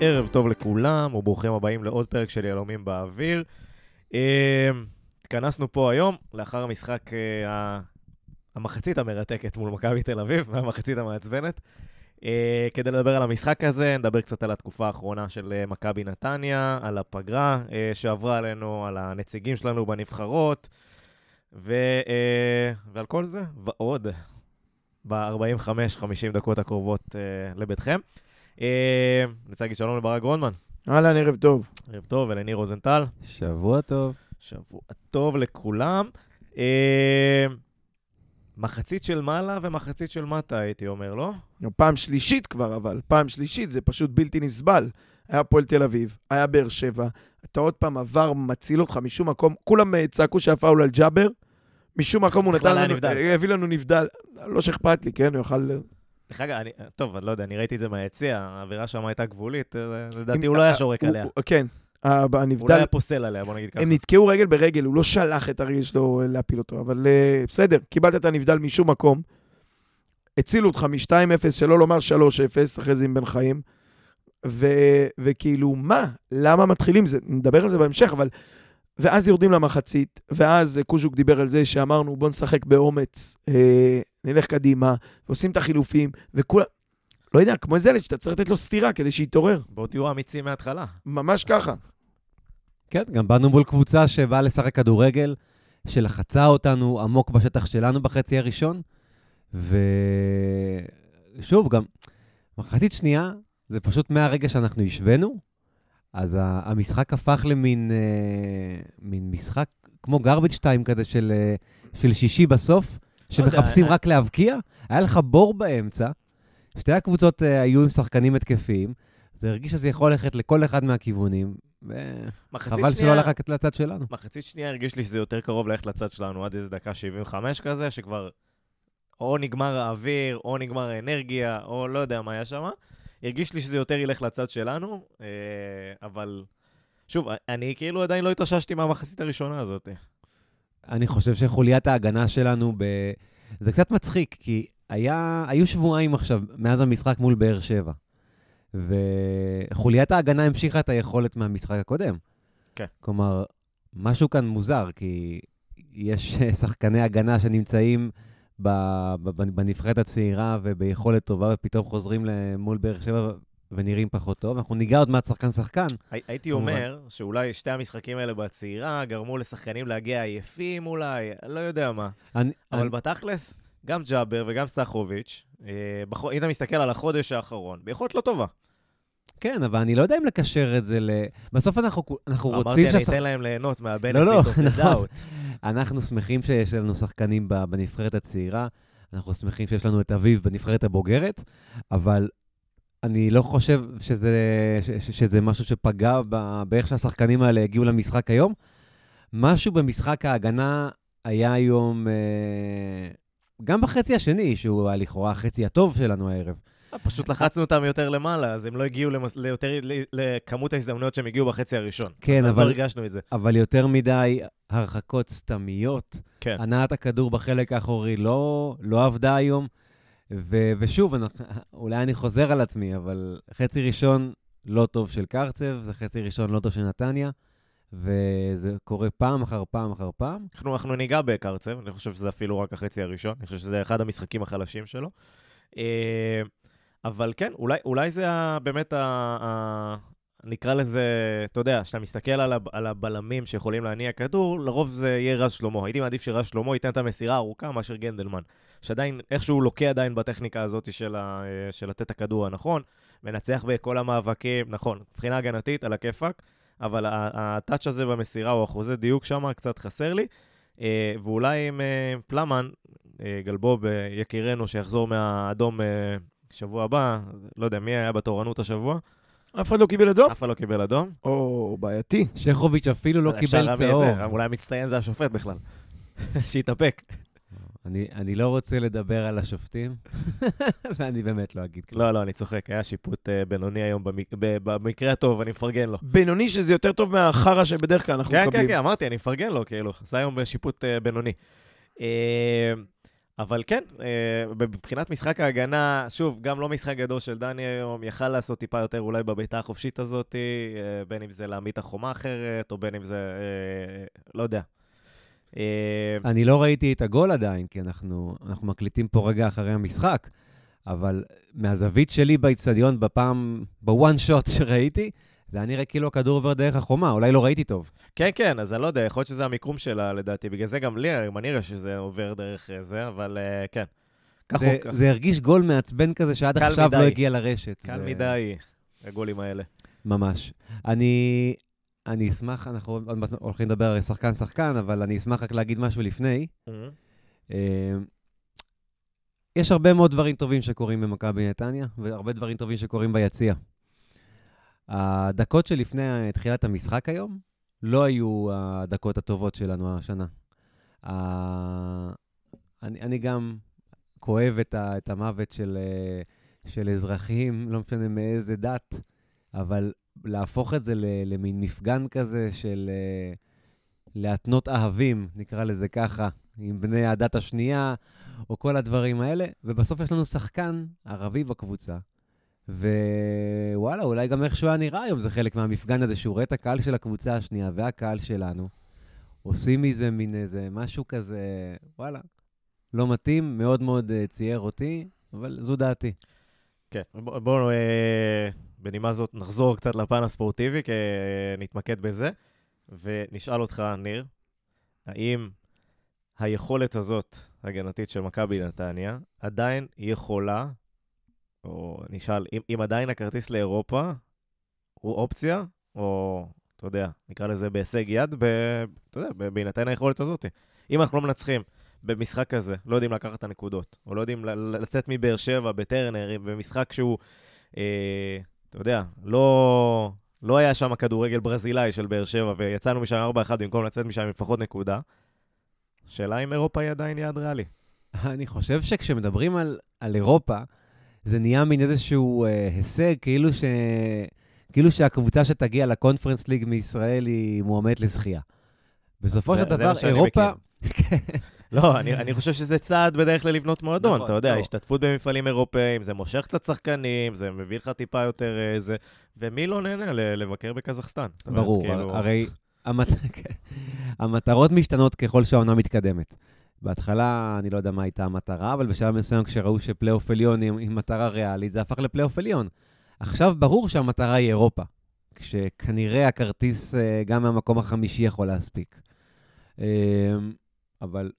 ערב טוב לכולם, וברוכים הבאים לעוד פרק של יהלומים באוויר. אה, התכנסנו פה היום, לאחר המשחק, אה, המחצית המרתקת מול מכבי תל אביב, והמחצית המעצבנת. אה, כדי לדבר על המשחק הזה, נדבר קצת על התקופה האחרונה של מכבי נתניה, על הפגרה שעברה עלינו, על הנציגים שלנו בנבחרות, ו, ועל כל זה, ועוד, ב-45-50 דקות הקרובות לביתכם. אה, אני רוצה להגיד שלום לברק גרונמן. אהלן, ערב טוב. ערב טוב, ולניר רוזנטל. שבוע טוב. שבוע טוב לכולם. אה, מחצית של מעלה ומחצית של מטה, הייתי אומר, לא? פעם שלישית כבר, אבל. פעם שלישית, זה פשוט בלתי נסבל. היה פועל תל אביב, היה באר שבע, אתה עוד פעם עבר, מציל אותך משום מקום. כולם אה, צעקו שהיה פאול על ג'אבר, משום מקום הוא נתן לנו, הביא לנו נבדל. לא שאכפת לי, כן? הוא יכל דרך אגב, טוב, אני לא יודע, אני ראיתי את זה מהיציע, האווירה שם הייתה גבולית, אה, לדעתי הוא לא היה שורק עליה. כן, הנבדל... הוא לא היה פוסל עליה, בוא נגיד ככה. הם נתקעו רגל ברגל, הוא לא שלח את הרגל שלו להפיל אותו, אבל אה, בסדר, קיבלת את הנבדל משום מקום. הצילו אותך מ-2-0, שלא לומר 3-0, אחרי זה עם בן חיים. וכאילו, מה? למה מתחילים? זה, נדבר על זה בהמשך, אבל ואז יורדים למחצית, ואז קוז'וק דיבר על זה שאמרנו, בוא נשחק באומץ, אה, נלך קדימה, ועושים את החילופים, וכולם... לא יודע, כמו איזה ילד שאתה צריך לתת לו סטירה כדי שיתעורר. בואו תהיו אמיצים מההתחלה. ממש ככה. כן, גם באנו מול קבוצה שבאה לשחק כדורגל, שלחצה אותנו עמוק בשטח שלנו בחצי הראשון, ושוב, גם מחצית שנייה, זה פשוט מהרגע שאנחנו השווינו, אז המשחק הפך למין אה, מין משחק כמו garbage time כזה של, אה, של שישי בסוף, שמחפשים רק להבקיע. היה לך בור באמצע, שתי הקבוצות אה, היו עם שחקנים התקפיים, זה הרגיש שזה יכול ללכת לכל אחד מהכיוונים. חבל שלא הלך רק לצד שלנו. מחצית שנייה הרגיש לי שזה יותר קרוב ללכת לצד שלנו, עד איזה דקה 75 כזה, שכבר או נגמר האוויר, או נגמר האנרגיה, או לא יודע מה היה שם. הרגיש לי שזה יותר ילך לצד שלנו, אה, אבל שוב, אני כאילו עדיין לא התאוששתי מהמחצית הראשונה הזאת. אני חושב שחוליית ההגנה שלנו, ב... זה קצת מצחיק, כי היה, היו שבועיים עכשיו, מאז המשחק מול באר שבע, וחוליית ההגנה המשיכה את היכולת מהמשחק הקודם. כן. כלומר, משהו כאן מוזר, כי יש שחקני הגנה שנמצאים בנבחרת הצעירה וביכולת טובה, ופתאום חוזרים מול באר שבע ונראים פחות טוב. אנחנו ניגע עוד מעט שחקן-שחקן. הייתי אומר שאולי שתי המשחקים האלה בצעירה גרמו לשחקנים להגיע עייפים אולי, לא יודע מה. אני, אבל אני... בתכלס, גם ג'אבר וגם סחוביץ', אה, בח... אם אתה מסתכל על החודש האחרון, ביכולת לא טובה. כן, אבל אני לא יודע אם לקשר את זה ל... בסוף אנחנו, אנחנו רוצים... אמרתי, אני אתן להם ליהנות מהבנפיט לא, לא, נכון. אנחנו שמחים שיש לנו שחקנים בנבחרת הצעירה, אנחנו שמחים שיש לנו את אביב בנבחרת הבוגרת, אבל אני לא חושב שזה, ש, שזה משהו שפגע באיך שהשחקנים האלה הגיעו למשחק היום. משהו במשחק ההגנה היה היום, אה, גם בחצי השני, שהוא לכאורה החצי הטוב שלנו הערב. פשוט לחצנו אותם יותר למעלה, אז הם לא הגיעו למס... ליותר, לכמות ההזדמנויות שהם הגיעו בחצי הראשון. כן, אז אבל... אז לא הרגשנו את זה. אבל יותר מדי הרחקות סתמיות. כן. הנעת הכדור בחלק האחורי לא, לא עבדה היום. ו... ושוב, אני... אולי אני חוזר על עצמי, אבל חצי ראשון לא טוב של קרצב, זה חצי ראשון לא טוב של נתניה. וזה קורה פעם אחר פעם אחר פעם. אנחנו, אנחנו ניגע בקרצב, אני חושב שזה אפילו רק החצי הראשון, אני חושב שזה אחד המשחקים החלשים שלו. אה, אבל כן, אולי, אולי זה באמת ה, ה... נקרא לזה, אתה יודע, כשאתה מסתכל על, הב, על הבלמים שיכולים להניע כדור, לרוב זה יהיה רז שלמה. הייתי מעדיף שרז שלמה ייתן את המסירה הארוכה מאשר גנדלמן. שעדיין, איכשהו לוקה עדיין בטכניקה הזאת של, ה, של לתת את הכדור הנכון, מנצח בכל המאבקים, נכון, מבחינה הגנתית, על הכיפאק, אבל הטאץ' הזה במסירה, או אחוזי דיוק שם, קצת חסר לי. אה, ואולי עם אה, פלמן, אה, גלבוב, יקירנו, שיחזור מהאדום שבוע הבא, לא יודע, מי היה בתורנות השבוע? אף אחד לא קיבל אדום? אף אחד לא קיבל אדום. או בעייתי. שכוביץ' אפילו לא קיבל צהוב. אולי המצטיין זה השופט בכלל. שיתאפק. אני, אני לא רוצה לדבר על השופטים, ואני באמת לא אגיד כלום. לא, לא, אני צוחק. היה שיפוט uh, בינוני היום, במק... במקרה הטוב, אני מפרגן לו. בינוני, שזה יותר טוב מהחרא שבדרך כלל אנחנו כן, מקבלים. כן, כן, אמרתי, אני מפרגן לו, כאילו. עשה היום שיפוט uh, בינוני. Uh, אבל כן, אה, מבחינת משחק ההגנה, שוב, גם לא משחק גדול של דני היום, יכל לעשות טיפה יותר אולי בביתה החופשית הזאת, אה, בין אם זה להעמיד את החומה אחרת, או בין אם זה, אה, לא יודע. אה, אני לא ראיתי את הגול עדיין, כי אנחנו, אנחנו מקליטים פה רגע אחרי המשחק, אבל מהזווית שלי באיצטדיון, בפעם, בוואן שוט שראיתי, זה היה נראה כאילו הכדור עובר דרך החומה, אולי לא ראיתי טוב. כן, כן, אז אני לא יודע, יכול להיות שזה המיקום שלה לדעתי, בגלל זה גם לי, גם אני רואה שזה עובר דרך אה, זה, אבל אה, כן. כך זה, או כך. זה הרגיש גול מעצבן כזה שעד עכשיו לא מדי. הגיע לרשת. קל ו- מדי, הגולים האלה. ממש. אני, אני אשמח, אנחנו עוד מעט הולכים לדבר הרי שחקן-שחקן, אבל אני אשמח רק להגיד משהו לפני. אה, יש הרבה מאוד דברים טובים שקורים במכבי נתניה, והרבה דברים טובים שקורים ביציע. הדקות שלפני תחילת המשחק היום לא היו הדקות הטובות שלנו השנה. אני, אני גם כואב את, ה, את המוות של, אה, של אזרחים, לא משנה מאיזה דת, אבל להפוך את זה למין מפגן כזה של אה, להתנות אהבים, נקרא לזה ככה, עם בני הדת השנייה, או כל הדברים האלה, ובסוף יש לנו שחקן ערבי בקבוצה. ווואלה, אולי גם איך שהוא היה נראה היום, זה חלק מהמפגן הזה, שהוא רואה את הקהל של הקבוצה השנייה והקהל שלנו, עושים מזה מין איזה משהו כזה, וואלה, לא מתאים, מאוד מאוד אה, צייר אותי, אבל זו דעתי. כן, בואו, בוא, אה, בנימה זאת נחזור קצת לפן הספורטיבי, כי נתמקד בזה, ונשאל אותך, ניר, האם היכולת הזאת, הגנתית של מכבי נתניה, עדיין יכולה, או נשאל, אם, אם עדיין הכרטיס לאירופה הוא אופציה, או, אתה יודע, נקרא לזה בהישג יד, ב, אתה יודע, בהינתן היכולת הזאת. אם אנחנו לא מנצחים במשחק כזה, לא יודעים לקחת את הנקודות, או לא יודעים לצאת מבאר שבע בטרנר, במשחק שהוא, אה, אתה יודע, לא, לא היה שם כדורגל ברזילאי של באר שבע, ויצאנו משם 4-1 במקום לצאת משם לפחות נקודה. שאלה אם אירופה היא עדיין יעד ריאלי. אני חושב שכשמדברים על, על אירופה, זה נהיה מין איזשהו אה, הישג, כאילו, ש... כאילו שהקבוצה שתגיע לקונפרנס ליג מישראל היא מועמדת לזכייה. בסופו זה- של זה דבר, מה שאני אירופה... לא, אני, אני חושב שזה צעד בדרך כלל לבנות מועדון, נכון, אתה יודע, לא. השתתפות במפעלים אירופאיים, זה מושך קצת שחקנים, זה מביא לך טיפה יותר אה, זה, ומי לא נהנה לבקר בקזחסטן? זאת אומרת, ברור, כאילו- הרי המת... כן. המטרות משתנות ככל שהעונה מתקדמת. בהתחלה, אני לא יודע מה הייתה המטרה, אבל בשלב מסוים כשראו שפלייאוף עליון היא, מטרה ריאלית, זה הפך לפלייאוף עליון. עכשיו ברור שהמטרה היא אירופה, כשכנראה הכרטיס אה, גם מהמקום החמישי יכול להספיק. אה, אבל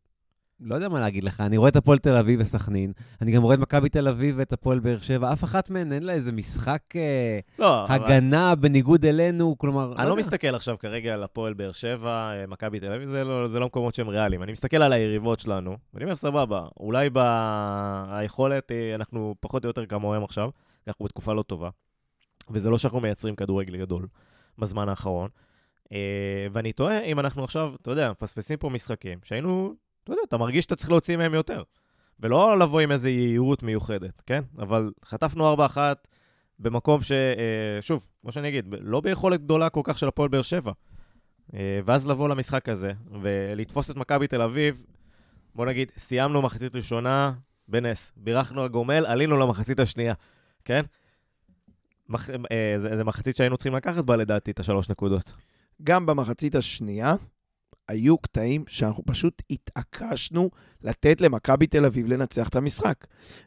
לא יודע מה להגיד לך, אני רואה את הפועל תל אביב וסכנין, אני גם רואה את מכבי תל אביב ואת הפועל באר שבע, אף אחת מהן אין לה איזה משחק אה, לא, אבל- הגנה בניגוד אלינו, כלומר... אני לא יודע. מסתכל עכשיו כרגע על הפועל באר שבע, אה, מכבי תל אביב, זה לא, זה לא מקומות שהם ריאליים. אני מסתכל על היריבות שלנו, ואני אומר, סבבה, אולי ביכולת, אה, אנחנו פחות או יותר כמוהם עכשיו, אנחנו בתקופה לא טובה, וזה לא שאנחנו מייצרים כדורגל גדול בזמן האחרון. ואני תוהה אם אנחנו עכשיו, אתה יודע, מפספסים פה משחקים, שהיינו, אתה יודע, אתה מרגיש שאתה צריך להוציא מהם יותר. ולא לבוא עם איזו יהירות מיוחדת, כן? אבל חטפנו 4-1 במקום ש... אה, שוב, כמו שאני אגיד, לא ביכולת גדולה כל כך של הפועל באר שבע. אה, ואז לבוא למשחק הזה ולתפוס את מכבי תל אביב, בוא נגיד, סיימנו מחצית ראשונה בנס, בירכנו הגומל, עלינו למחצית השנייה, כן? מח... אה, זה, זה מחצית שהיינו צריכים לקחת בה לדעתי את השלוש נקודות. גם במחצית השנייה היו קטעים שאנחנו פשוט התעקשנו לתת למכבי תל אביב לנצח את המשחק.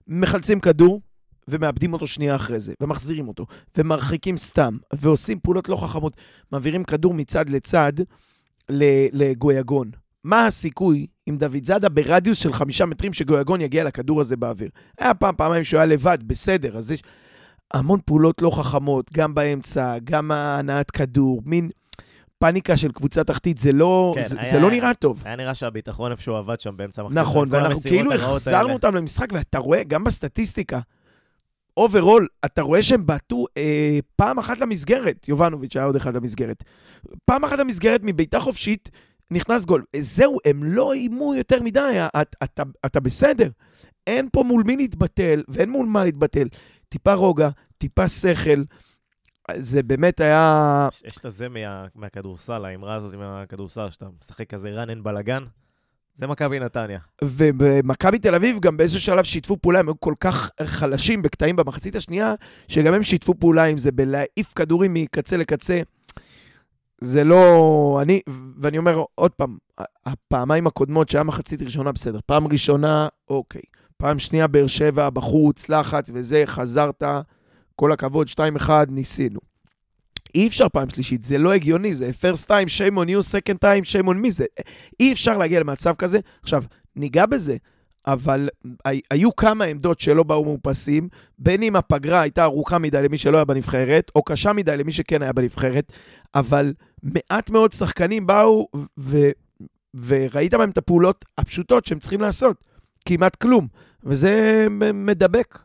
מחלצים כדור ומאבדים אותו שנייה אחרי זה, ומחזירים אותו, ומרחיקים סתם, ועושים פעולות לא חכמות, מעבירים כדור מצד לצד לגויגון. מה הסיכוי אם דוד זאדה ברדיוס של חמישה מטרים שגויגון יגיע לכדור הזה באוויר? היה פעם, פעמיים שהוא היה לבד, בסדר, אז יש המון פעולות לא חכמות, גם באמצע, גם הנעת כדור, מין פאניקה של קבוצה תחתית, זה לא, כן, זה, היה- זה לא נראה טוב. היה נראה שהביטחון איפשהו עבד שם באמצע המחצית. נכון, ואנחנו כאילו החזרנו. אותם למשחק, ואתה רואה, גם בסטטיסטיקה, overall, אתה רואה שהם בעטו אה, פעם אחת למסגרת, יובנוביץ' היה עוד אחד למסגרת. פעם אחת למסגרת מבעיטה חופשית, נכנס גול. אה, זהו, הם לא איימו יותר מדי, אתה, אתה, אתה בסדר. אין פה מול מי להתבטל, ואין מול מה להתבטל. טיפה רוגע, טיפה שכל. זה באמת היה... יש- יש את הזה מה, מהכדורסל, האמרה הזאת מהכדורסל, שאתה משחק כזה run and בלאגן. זה מכבי נתניה. ובמכבי תל אביב גם באיזשהו שלב שיתפו פעולה, הם היו כל כך חלשים בקטעים במחצית השנייה, שגם הם שיתפו פעולה עם זה בלהעיף כדורים מקצה לקצה. זה לא... אני, ואני אומר עוד פעם, הפעמיים הקודמות שהיה מחצית ראשונה בסדר. פעם ראשונה, אוקיי. פעם שנייה, באר שבע, בחוץ, לחץ וזה, חזרת, כל הכבוד, 2-1, ניסינו. אי אפשר פעם שלישית, זה לא הגיוני, זה first time, shame on you, second time, shame on me, זה... אי אפשר להגיע למצב כזה. עכשיו, ניגע בזה, אבל היו כמה עמדות שלא באו מאופסים, בין אם הפגרה הייתה ארוכה מדי למי שלא היה בנבחרת, או קשה מדי למי שכן היה בנבחרת, אבל מעט מאוד שחקנים באו ו... וראית בהם את הפעולות הפשוטות שהם צריכים לעשות. כמעט כלום, וזה מדבק.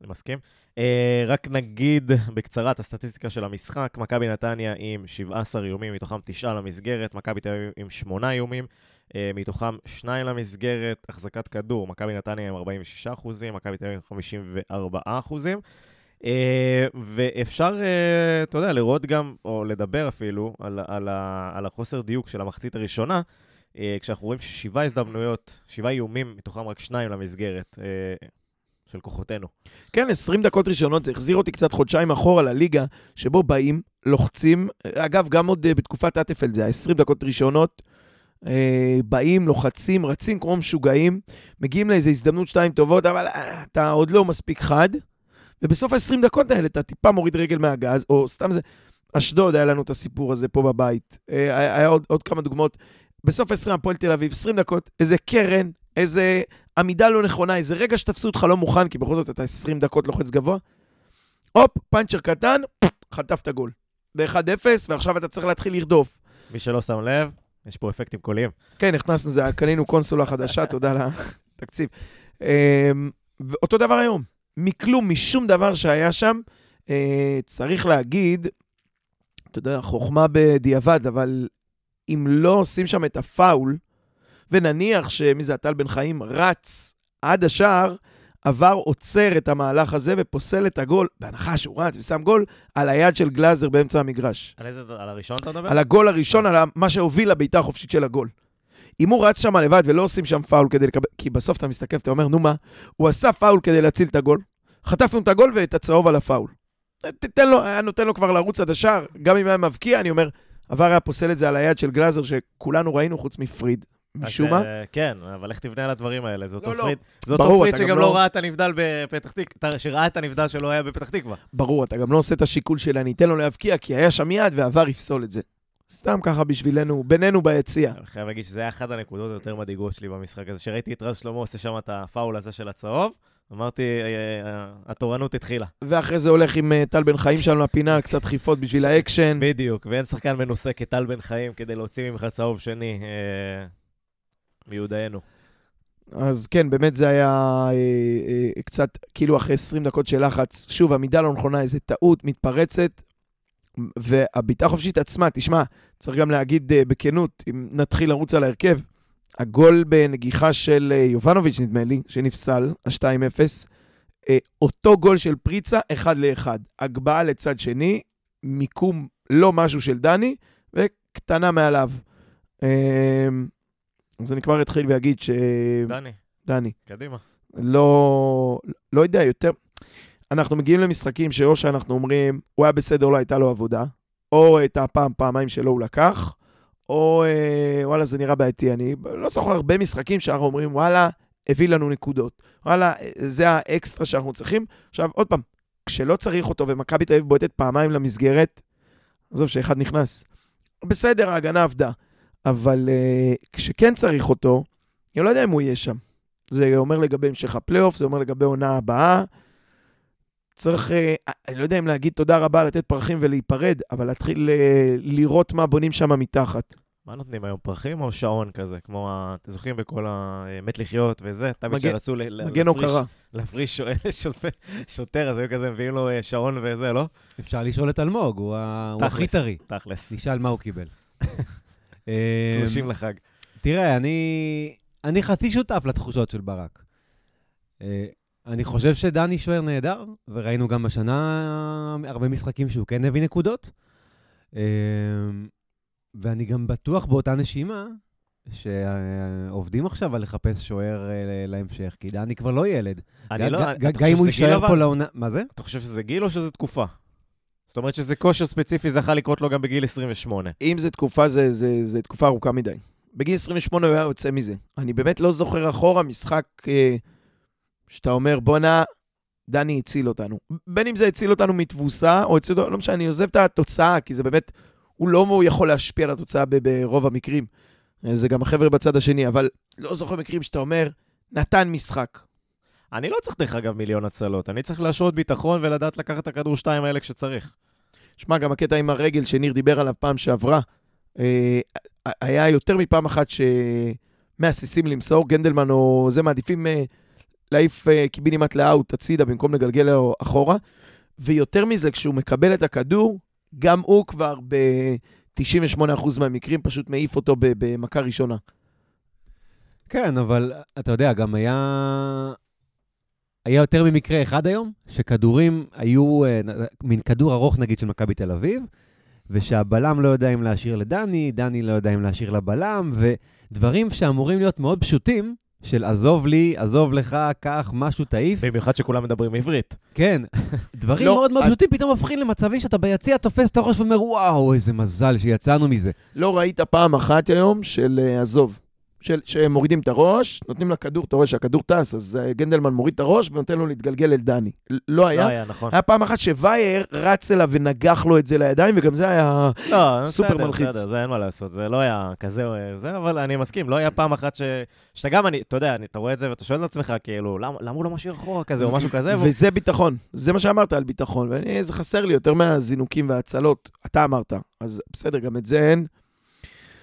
אני מסכים. Uh, רק נגיד בקצרה את הסטטיסטיקה של המשחק, מכבי נתניה עם 17 איומים, מתוכם 9 למסגרת, מכבי תל אביב עם 8 איומים, uh, מתוכם 2 למסגרת, החזקת כדור, מכבי נתניה עם 46 אחוזים, מכבי תל אביב עם 54 אחוזים. Uh, ואפשר, uh, אתה יודע, לראות גם, או לדבר אפילו, על, על, על החוסר דיוק של המחצית הראשונה, uh, כשאנחנו רואים ששבעה הזדמנויות, שבעה איומים, מתוכם רק שניים למסגרת. של כוחותינו. כן, 20 דקות ראשונות, זה החזיר אותי קצת חודשיים אחורה לליגה, שבו באים, לוחצים, אגב, גם עוד uh, בתקופת אטפלד זה היה 20 דקות ראשונות, uh, באים, לוחצים, רצים כמו משוגעים, מגיעים לאיזו הזדמנות שתיים טובות, אבל uh, אתה עוד לא מספיק חד, ובסוף ה-20 דקות האלה אתה טיפה מוריד רגל מהגז, או סתם זה... אשדוד, היה לנו את הסיפור הזה פה בבית. היה, היה עוד, עוד כמה דוגמאות. בסוף 20, הפועל תל אביב, 20 דקות, איזה קרן, איזה עמידה לא נכונה, איזה רגע שתפסו אותך לא מוכן, כי בכל זאת אתה 20 דקות לוחץ גבוה. הופ, פאנצ'ר קטן, חטפת גול. ב-1-0, ועכשיו אתה צריך להתחיל לרדוף. מי שלא שם לב, יש פה אפקטים קוליים. כן, הכנסנו זה, קנינו קונסולה חדשה, תודה על התקציב. אמ, דבר היום, מכלום, משום דבר שהיה שם, אה, צריך להגיד, אתה יודע, חוכמה בדיעבד, אבל אם לא עושים שם את הפאול, ונניח שמי זה הטל בן חיים רץ עד השער, עבר עוצר את המהלך הזה ופוסל את הגול, בהנחה שהוא רץ ושם גול, על היד של גלאזר באמצע המגרש. על איזה, על הראשון אתה מדבר? על הגול הראשון, על מה שהוביל לביתה החופשית של הגול. אם הוא רץ שם לבד ולא עושים שם פאול כדי לקבל... כי בסוף אתה מסתכל ואתה אומר, נו מה, הוא עשה פאול כדי להציל את הגול, חטפנו את הגול ואת הצהוב על הפאול. תתן לו, היה נותן לו כבר לרוץ עד השער, גם אם היה מבקיע, אני אומר, עבר היה פוסל את זה על היד של גלאזר, שכולנו ראינו חוץ מפריד. משום מה? אה, כן, אבל איך תבנה על הדברים האלה? זה אותו לא, לא. פריד, זה אותו פריד שגם לא ראה את הנבדל בפתח תקווה, שראה את הנבדל שלא היה בפתח תקווה. ברור, אתה גם לא עושה את השיקול של אני אתן לו להבקיע, כי היה שם יד ועבר יפסול את זה. סתם ככה בשבילנו, בינינו ביציע. אני חייב להגיד שזה היה אחת הנקודות היותר מדאיגות שלי במשחק הזה, שראיתי את רז שלמה עושה שם את הפאול הזה של הצהוב, אמרתי, אה, אה, התורנות התחילה. ואחרי זה הולך עם טל בן חיים שלנו לפינה, קצת דחיפות בשביל האקשן. בדיוק, ואין שחקן מנוסה כטל בן חיים כדי להוציא ממך צהוב שני. מיודענו. אז כן, באמת זה היה אה, אה, קצת, כאילו אחרי 20 דקות של לחץ, שוב, עמידה לא נכונה, איזה טעות מתפרצת, והבעיטה החופשית עצמה, תשמע, צריך גם להגיד אה, בכנות, אם נתחיל לרוץ על ההרכב, הגול בנגיחה של יובנוביץ', נדמה לי, שנפסל, ה-2-0, אה, אותו גול של פריצה, אחד לאחד. הגבהה לצד שני, מיקום לא משהו של דני, וקטנה מעליו. אה, אז אני כבר אתחיל ואגיד ש... דני. דני. קדימה. לא, לא יודע, יותר... אנחנו מגיעים למשחקים שאו שאנחנו אומרים, הוא היה בסדר, לא הייתה לו עבודה, או את הפעם, פעמיים שלו הוא לקח, או אה, וואלה, זה נראה בעייתי. אני לא זוכר הרבה משחקים שאנחנו אומרים, וואלה, הביא לנו נקודות. וואלה, זה האקסטרה שאנחנו צריכים. עכשיו, עוד פעם, כשלא צריך אותו ומכבי תל אביב בועטת פעמיים למסגרת, עזוב שאחד נכנס. בסדר, ההגנה עבדה. אבל uh, כשכן צריך אותו, אני לא יודע אם הוא יהיה שם. זה אומר לגבי המשך הפלייאוף, זה אומר לגבי עונה הבאה. צריך, uh, אני לא יודע אם להגיד תודה רבה, לתת פרחים ולהיפרד, אבל להתחיל uh, לראות מה בונים שם מתחת. מה נותנים היום, פרחים או שעון כזה? כמו. אתם זוכרים בכל המת לחיות וזה? תמיד מג... שרצו ל... מגן הוקרה. להפריש שוטר, אז היו כזה מביאים לו שעון וזה, לא? אפשר לשאול את אלמוג, הוא, הוא הכי טרי. תכלס. נשאל מה הוא קיבל. תלושים אמ, לחג. תראה, אני, אני חצי שותף לתחושות של ברק. אה, אני חושב שדני שוער נהדר, וראינו גם השנה הרבה משחקים שהוא כן הביא נקודות. אמ, ואני גם בטוח באותה נשימה, שעובדים עכשיו על לחפש שוער אה, להמשך, כי דני כבר לא ילד. אני לא... גם אם הוא יישאר פה? לעונה... מה זה? אתה חושב שזה גיל או שזה תקופה? זאת אומרת שזה כושר ספציפי, יכול לקרות לו גם בגיל 28. אם זו תקופה, זה, זה, זה תקופה ארוכה מדי. בגיל 28 הוא היה יוצא מזה. אני באמת לא זוכר אחורה משחק אה, שאתה אומר, בואנה, דני הציל אותנו. בין אם זה הציל אותנו מתבוסה, או הציל אותנו, לא משנה, אני עוזב את התוצאה, כי זה באמת, הוא לא יכול להשפיע על התוצאה ב- ברוב המקרים. אה, זה גם החבר'ה בצד השני, אבל לא זוכר מקרים שאתה אומר, נתן משחק. אני לא צריך, דרך אגב, מיליון הצלות. אני צריך להשרות ביטחון ולדעת לקחת את הכדור שתיים האלה כשצריך. שמע, גם הקטע עם הרגל שניר דיבר עליו פעם שעברה, אה, היה יותר מפעם אחת שמהססים למסור, גנדלמן או זה, מעדיפים אה, להעיף אה, קיבינימט לאאוט הצידה במקום לגלגל לו אחורה. ויותר מזה, כשהוא מקבל את הכדור, גם הוא כבר ב-98% מהמקרים פשוט מעיף אותו במכה ראשונה. כן, אבל אתה יודע, גם היה... היה יותר ממקרה אחד היום, שכדורים היו, אה, מין כדור ארוך נגיד של מכבי תל אביב, ושהבלם לא יודע אם להשאיר לדני, דני לא יודע אם להשאיר לבלם, ודברים שאמורים להיות מאוד פשוטים, של עזוב לי, עזוב לך, קח, משהו תעיף. במיוחד שכולם מדברים עברית. כן, דברים לא, מאוד מאוד את- פשוטים פתאום הופכים למצבים שאתה ביציע תופס את הראש ואומר, וואו, איזה מזל שיצאנו מזה. לא ראית פעם אחת היום של אה, עזוב. של, שמורידים את הראש, נותנים לכדור, אתה רואה שהכדור טס, אז אה, גנדלמן מוריד את הראש ונותן לו להתגלגל אל דני. לא היה. לא היה, נכון. היה פעם אחת שווייר רץ אליו ונגח לו את זה לידיים, וגם זה היה... לא, סופר בסדר, מלחיץ. בסדר, זה אין מה לעשות, זה לא היה כזה, אה, זה, אבל אני מסכים, לא היה פעם אחת ש... שאתה גם, אני, אתה יודע, אני- אתה רואה את זה ואתה שואל את עצמך, כאילו, למה למה הוא לא משאיר אחורה כזה, או משהו כזה, והוא- וזה ביטחון, זה מה שאמרת על ביטחון, וזה חסר לי יותר מהזינוקים וההצלות. אתה אמרת, אז בסדר, גם את זה אין.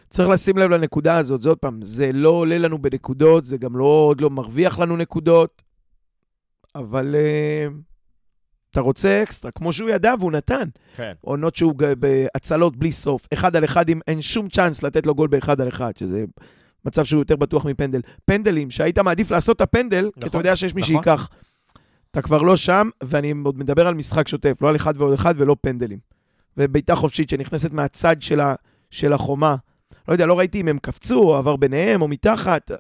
צריך לשים לב לנקודה הזאת, זה עוד פעם, זה לא עולה לנו בנקודות, זה גם לא, עוד לא מרוויח לנו נקודות, אבל uh, אתה רוצה אקסטרה, כמו שהוא ידע והוא נתן. כן. עונות שהוא בהצלות בלי סוף, אחד על אחד, אם אין שום צ'אנס לתת לו גול באחד על אחד, שזה מצב שהוא יותר בטוח מפנדל. פנדלים, שהיית מעדיף לעשות את הפנדל, כי אתה נכון, יודע שיש מי נכון. שייקח. אתה כבר לא שם, ואני עוד מדבר על משחק שוטף, לא על אחד ועוד אחד ולא פנדלים. ובעיטה חופשית שנכנסת מהצד של, ה, של החומה. לא יודע, לא ראיתי אם הם קפצו, או עבר ביניהם, או מתחת.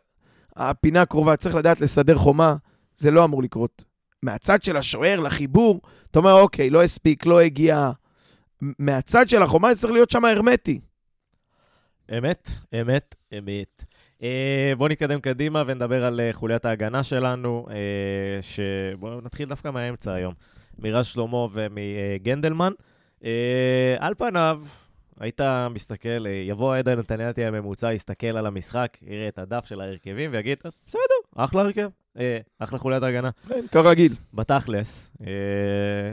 הפינה הקרובה, צריך לדעת לסדר חומה, זה לא אמור לקרות. מהצד של השוער לחיבור, אתה אומר, אוקיי, לא הספיק, לא הגיע. מהצד של החומה זה צריך להיות שם הרמטי. אמת, אמת, אמת. אה, בואו נתקדם קדימה ונדבר על אה, חוליית ההגנה שלנו, אה, שבואו נתחיל דווקא מהאמצע היום. מירז שלמה ומגנדלמן. אה, על פניו, היית מסתכל, אה, יבוא עדן נתניאתי הממוצע, יסתכל על המשחק, יראה את הדף של ההרכבים ויגיד, אז בסדר, אחלה הרכב, אה, אחלה חוליית ההגנה. כן, כרגיל. בתכלס, אה,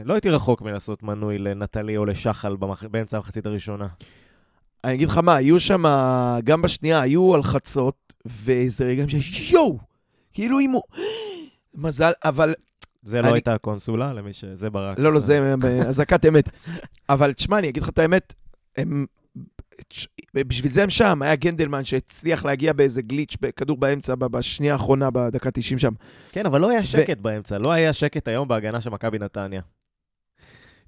לא הייתי רחוק מלעשות מנוי לנטלי או לשחל במח... באמצע המחצית הראשונה. אני אגיד לך מה, היו שם, גם בשנייה, היו הלחצות, ואיזה רגעים ש... יואו! כאילו אם הוא... מזל, אבל... זה לא אני- הייתה הקונסולה, למי ש... זה ברק. לא, לא. זה אזעקת אמת. אבל תשמע, אני אגיד לך את האמת, הם... בשביל זה הם שם, היה גנדלמן שהצליח להגיע באיזה גליץ', בכדור באמצע, בשנייה האחרונה, בדקה 90 שם. כן, אבל לא היה שקט באמצע, לא היה שקט היום בהגנה של מכבי נתניה.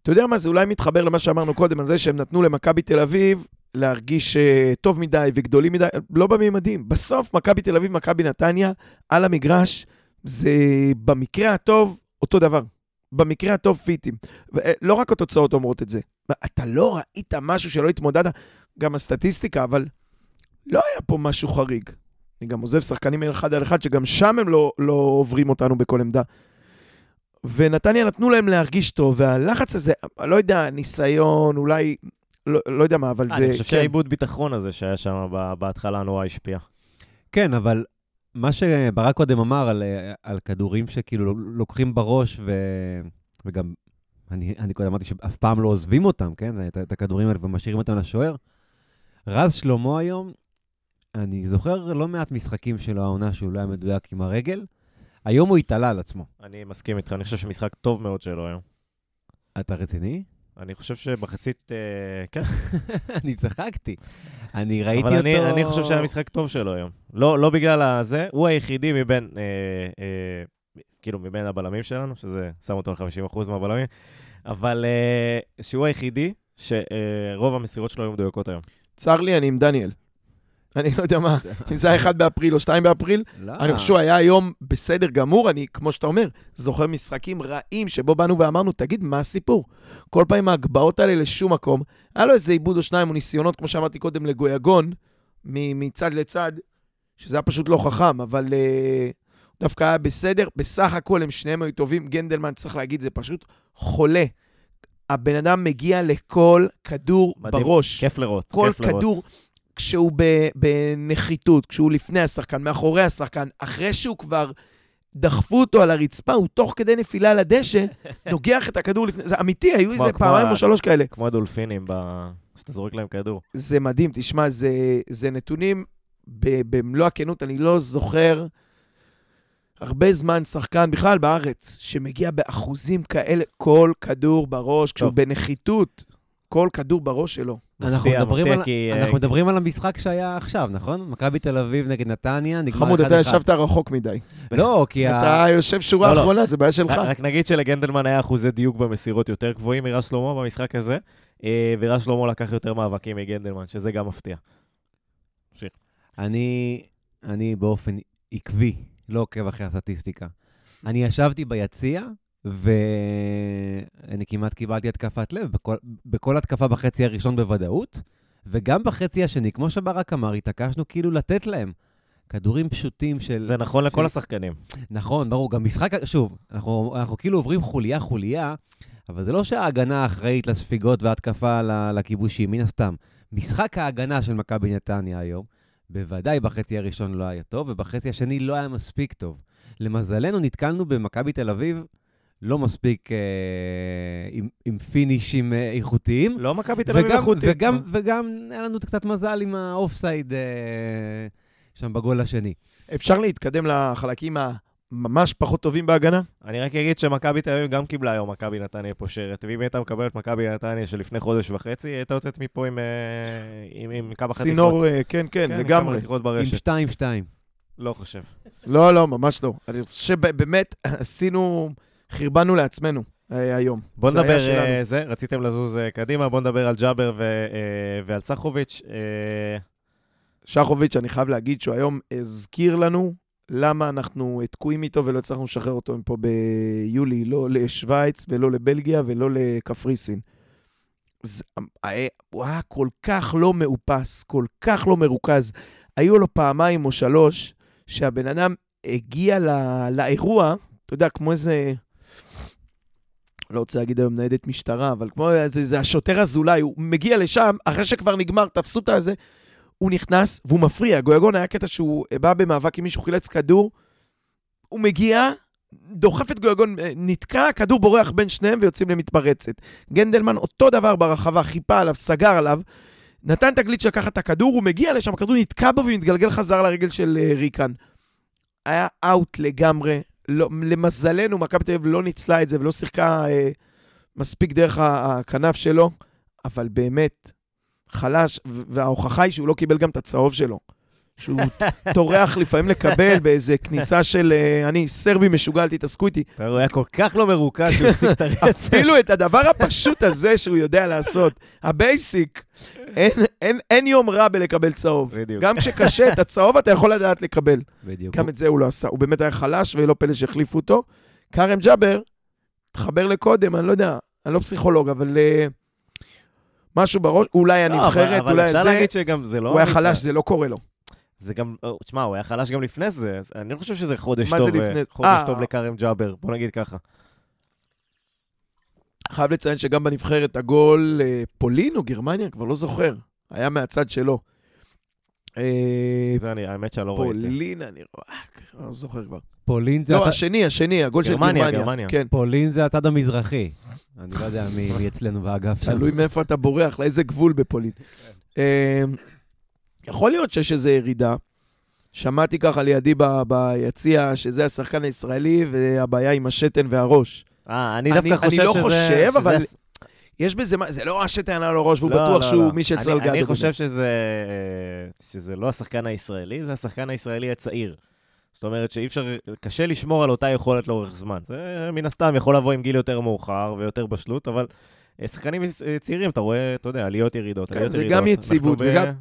אתה יודע מה, זה אולי מתחבר למה שאמרנו קודם, על זה שהם נתנו למכבי תל אביב להרגיש uh, טוב מדי וגדולים מדי, לא בממדים. בסוף, מכבי תל אביב, מכבי נתניה, על המגרש, זה במקרה הטוב אותו דבר. במקרה הטוב פיטים. ולא רק התוצאות אומרות את זה. אתה לא ראית משהו שלא התמודדת, גם הסטטיסטיקה, אבל לא היה פה משהו חריג. אני גם עוזב שחקנים אחד על אחד, שגם שם הם לא, לא עוברים אותנו בכל עמדה. ונתניה נתנו להם להרגיש טוב, והלחץ הזה, לא יודע, ניסיון, אולי, לא, לא יודע מה, אבל זה... אני חושב כן. שהעיבוד ביטחון הזה שהיה שם בהתחלה נורא השפיע. כן, אבל מה שברק קודם אמר על, אה, על כדורים שכאילו לוקחים בראש, ו... וגם אני, אני קודם אמרתי שאף פעם לא עוזבים אותם, כן? את, את הכדורים האלה ומשאירים אותם לשוער. רז שלמה היום, אני זוכר לא מעט משחקים שלו, העונה שהוא לא היה מדויק עם הרגל. היום הוא התעלה על עצמו. אני מסכים איתך, אני חושב שמשחק טוב מאוד שלו היום. אתה רציני? אני חושב שמחצית, אה, כן, אני צחקתי. אני ראיתי אבל אותו... אני, אני חושב שהיה משחק טוב שלו היום. לא, לא בגלל הזה, הוא היחידי מבין, אה, אה, כאילו, מבין הבלמים שלנו, שזה שם אותו על 50% מהבלמים, אבל אה, שהוא היחידי שרוב המסירות שלו היו מדויקות היום. צר לי, אני עם דניאל. אני לא יודע מה, אם זה היה 1 באפריל או 2 באפריל, לא. אני חושב שהוא היה היום בסדר גמור, אני, כמו שאתה אומר, זוכר משחקים רעים שבו באנו ואמרנו, תגיד, מה הסיפור? כל פעם ההגבהות האלה לשום מקום. היה לו איזה עיבוד או שניים או ניסיונות, כמו שאמרתי קודם, לגויגון, מצד לצד, שזה היה פשוט לא חכם, אבל uh, דווקא היה בסדר. בסך הכל הם שניהם היו טובים. גנדלמן, צריך להגיד, זה פשוט חולה. הבן אדם מגיע לכל כדור מדהים. בראש. כיף לראות, כל כיף לראות. כשהוא בנחיתות, כשהוא לפני השחקן, מאחורי השחקן, אחרי שהוא כבר דחפו אותו על הרצפה, הוא תוך כדי נפילה על הדשא, נוגח את הכדור לפני... זה אמיתי, היו איזה פעמיים או שלוש כאלה. כמו הדולפינים, ב... שאתה זורק להם כדור. זה מדהים, תשמע, זה, זה נתונים, ב- במלוא הכנות, אני לא זוכר הרבה זמן שחקן בכלל בארץ, שמגיע באחוזים כאלה, כל כדור בראש, כשהוא. בנחיתות, כל כדור בראש שלו. אנחנו מדברים על- כי, אה, אנחנו מדברים על המשחק שהיה עכשיו, נכון? מכבי תל אביב נגד נתניה, נגמר 1-1. חמוד, אתה ישבת רחוק מדי. לא, כי ה... אתה יושב שורה לא, לא. אחרונה, זה בעיה שלך. רק- רק נגיד שלגנדלמן היה אחוזי דיוק במסירות יותר גבוהים מרז שלמה במשחק הזה, אה, ורז שלמה לקח יותר מאבקים מגנדלמן, שזה גם מפתיע. אני, אני באופן עקבי לא עוקב אחרי הסטטיסטיקה. אני ישבתי ביציע, ואני כמעט קיבלתי התקפת לב, בכל, בכל התקפה בחצי הראשון בוודאות, וגם בחצי השני, כמו שברק אמר, התעקשנו כאילו לתת להם. כדורים פשוטים של... זה נכון לכל של- השחקנים. נכון, ברור. גם משחק, שוב, אנחנו, אנחנו כאילו עוברים חוליה-חוליה, אבל זה לא שההגנה אחראית לספיגות וההתקפה לכיבושים, מן הסתם. משחק ההגנה של מכבי נתניה היום, בוודאי בחצי הראשון לא היה טוב, ובחצי השני לא היה מספיק טוב. למזלנו נתקלנו במכבי תל אביב לא מספיק אה, עם, עם פינישים אה, איכותיים. לא מכבי תל אביב וגם, איכותית. וגם, וגם היה לנו קצת מזל עם האופסייד אה, שם בגול השני. אפשר להתקדם לחלקים הממש פחות טובים בהגנה? אני רק אגיד שמכבי תל אביב גם קיבלה היום מכבי נתניה פושרת, ואם הייתה מקבלת מכבי נתניה של לפני חודש וחצי, הייתה יוצאת מפה עם, אה, עם, עם כמה חתיכות. צינור, אה, כן, כן, עם לגמרי. עם ברשת. 2-2. לא חושב. לא, לא, ממש לא. אני חושב שבאמת עשינו, חרבנו לעצמנו אה, היום. בוא זה נדבר, שלנו. אה, זה, רציתם לזוז אה, קדימה, בוא נדבר על ג'אבר ו, ועל סחוביץ'. שחוביץ', אני חייב להגיד שהוא היום הזכיר לנו למה אנחנו תקועים איתו ולא הצלחנו לשחרר אותו מפה ביולי, לא לשוויץ ולא לבלגיה ולא לקפריסין. זה, הוא היה כל כך לא מאופס, כל כך לא מרוכז. היו לו פעמיים או שלוש שהבן אדם הגיע לא, לאירוע, אתה יודע, כמו איזה... לא רוצה להגיד היום ניידת משטרה, אבל כמו איזה, זה השוטר אזולאי, הוא מגיע לשם, אחרי שכבר נגמר, תפסו את הזה, הוא נכנס והוא מפריע. גויגון היה קטע שהוא בא במאבק עם מישהו, חילץ כדור, הוא מגיע, דוחף את גויגון, אה, נתקע, כדור בורח בין שניהם ויוצאים למתפרצת. גנדלמן, אותו דבר ברחבה, חיפה עליו, סגר עליו, נתן את הגליץ' לקחת את הכדור, הוא מגיע לשם, הכדור נתקע בו ומתגלגל חזר לרגל של אה, ריקן. היה אאוט לגמרי. לא, למזלנו, מכבי תל אביב לא ניצלה את זה ולא שיחקה אה, מספיק דרך הכנף שלו, אבל באמת, חלש, וההוכחה היא שהוא לא קיבל גם את הצהוב שלו. שהוא טורח לפעמים לקבל באיזה כניסה של, אה, אני סרבי משוגע, תתעסקו איתי. הוא היה כל כך לא מרוכז שהוא הפסיק את הרצף. אפילו את הדבר הפשוט הזה שהוא יודע לעשות, ה basic, אין, אין, אין יום רע בלקבל צהוב. בדיוק. גם כשקשה, את הצהוב אתה יכול לדעת לקבל. בדיוק. גם את זה הוא לא עשה. הוא באמת היה חלש, ולא פלא שהחליפו אותו. כרם ג'אבר, תחבר לקודם, אני לא יודע, אני לא פסיכולוג, אבל אה, משהו בראש, אולי לא, הנבחרת, אבל- אולי אבל אפשר זה, להגיד שגם זה לא... הוא היה. חלש, זה לא קורה לו. זה גם, או, תשמע, הוא היה חלש גם לפני זה. אני לא חושב שזה חודש מה זה טוב, אה, לפני? חודש אה. טוב לכרם ג'אבר, בוא נגיד ככה. חייב לציין שגם בנבחרת הגול אה, פולין או גרמניה, כבר לא זוכר, היה מהצד שלו. אה, זה אני, האמת שאני לא ראיתי. פולין, אני לא- לא זוכר כבר. פולין זה, לא, השני, השני, הגול של גרמניה, גרמניה. גרמניה. כן, פולין זה הצד המזרחי. אני לא יודע מי, אצלנו באגף. תלוי מאיפה אתה בורח, לאיזה גבול בפולין. אה, יכול להיות שיש איזו ירידה. שמעתי ככה לידי ב- ביציע שזה השחקן הישראלי והבעיה עם השתן והראש. אה, אני אני- דווקא אני חושב לא שזה... חושב, שזה אבל יש בזה, מה- זה לא השתן על הראש והוא לא, בטוח לא, שהוא לא. מי שצריך אני- לגעת. אני בו. חושב שזה, שזה לא השחקן הישראלי, זה השחקן הישראלי הצעיר. זאת אומרת שאי אפשר, קשה לשמור על אותה יכולת לאורך זמן. זה מן הסתם יכול לבוא עם גיל יותר מאוחר ויותר בשלות, אבל אה, שחקנים אה, צעירים, אתה רואה, אתה יודע, עליות ירידות, כן, עליות זה ירידות. גם יציבות אנחנו ב- וגם-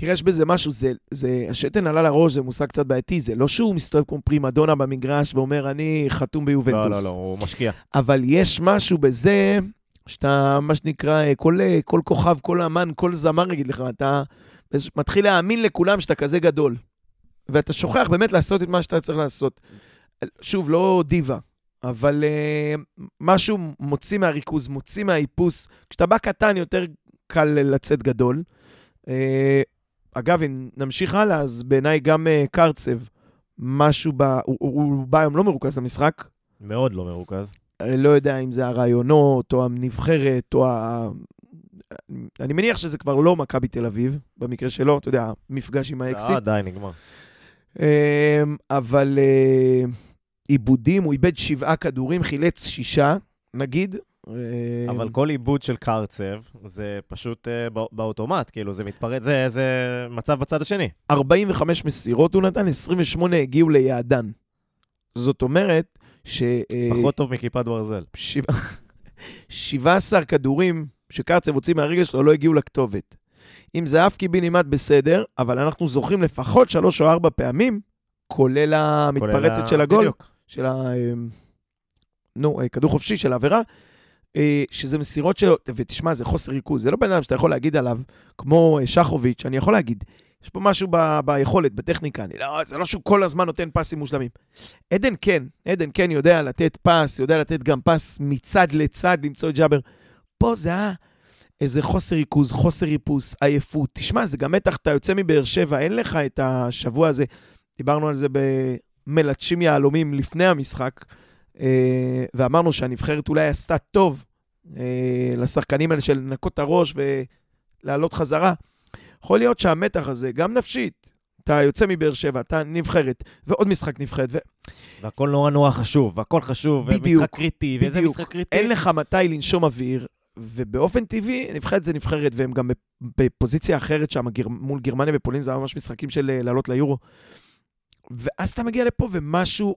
תראה, יש בזה משהו, זה, זה, השתן עלה לראש, זה מושג קצת בעייתי, זה לא שהוא מסתובב כמו פרימדונה במגרש ואומר, אני חתום ביובנטוס. לא, לא, לא, הוא משקיע. אבל יש משהו בזה, שאתה, מה שנקרא, כל, כל כוכב, כל אמן, כל זמר יגיד לך, אתה מתחיל להאמין לכולם שאתה כזה גדול. ואתה שוכח באמת לעשות את מה שאתה צריך לעשות. שוב, לא דיבה, אבל uh, משהו מוציא מהריכוז, מוציא מהאיפוס. כשאתה בא קטן, יותר קל לצאת גדול. Uh, אגב, אם נמשיך הלאה, אז בעיניי גם uh, קרצב, משהו ב... הוא, הוא, הוא בא היום לא מרוכז למשחק. מאוד לא מרוכז. אני לא יודע אם זה הרעיונות, או הנבחרת, או ה... אני מניח שזה כבר לא מכבי תל אביב, במקרה שלו, אתה יודע, מפגש עם האקסיט. אה, די, נגמר. אבל עיבודים, הוא איבד שבעה כדורים, חילץ שישה, נגיד. אבל כל עיבוד של קרצב זה פשוט uh, באוטומט, כאילו זה מתפרץ, זה, זה מצב בצד השני. 45 מסירות הוא נתן, 28 הגיעו ליעדן. זאת אומרת ש... פחות טוב מכיפת ברזל. 17 כדורים שקרצב הוציא מהרגל שלו לא הגיעו לכתובת. אם זה אף קיבינימט בסדר, אבל אנחנו זוכרים לפחות שלוש או ארבע פעמים, כולל המתפרצת של הגול, בדיוק. של ה... נו, כדור חופשי של העבירה, שזה מסירות שלו, ותשמע, זה חוסר ריכוז. זה לא בן אדם שאתה יכול להגיד עליו, כמו שחוביץ', אני יכול להגיד, יש פה משהו ב- ביכולת, בטכניקה. אני לא, זה לא שהוא כל הזמן נותן פסים מושלמים. עדן כן, עדן כן יודע לתת פס, יודע לתת גם פס מצד לצד, למצוא את ג'אבר. פה זה היה איזה חוסר ריכוז, חוסר ריפוס, עייפות. תשמע, זה גם מתח, אתה יוצא מבאר שבע, אין לך את השבוע הזה. דיברנו על זה במלטשים יהלומים לפני המשחק, אה, ואמרנו שהנבחרת אולי עשתה טוב אה, לשחקנים האלה של לנקות את הראש ולעלות חזרה. יכול להיות שהמתח הזה, גם נפשית, אתה יוצא מבאר שבע, אתה נבחרת, ועוד משחק נבחרת. ו... והכל נורא נורא חשוב, והכל חשוב, בדיוק, ומשחק קריטי, בדיוק. ואיזה משחק קריטי. אין לך מתי לנשום אוויר, ובאופן טבעי, נבחרת זה נבחרת, והם גם בפוזיציה אחרת שם, גר... מול גרמניה ופולין, זה היה ממש משחקים של אה, לעלות ליורו. ואז אתה מגיע לפה ומשהו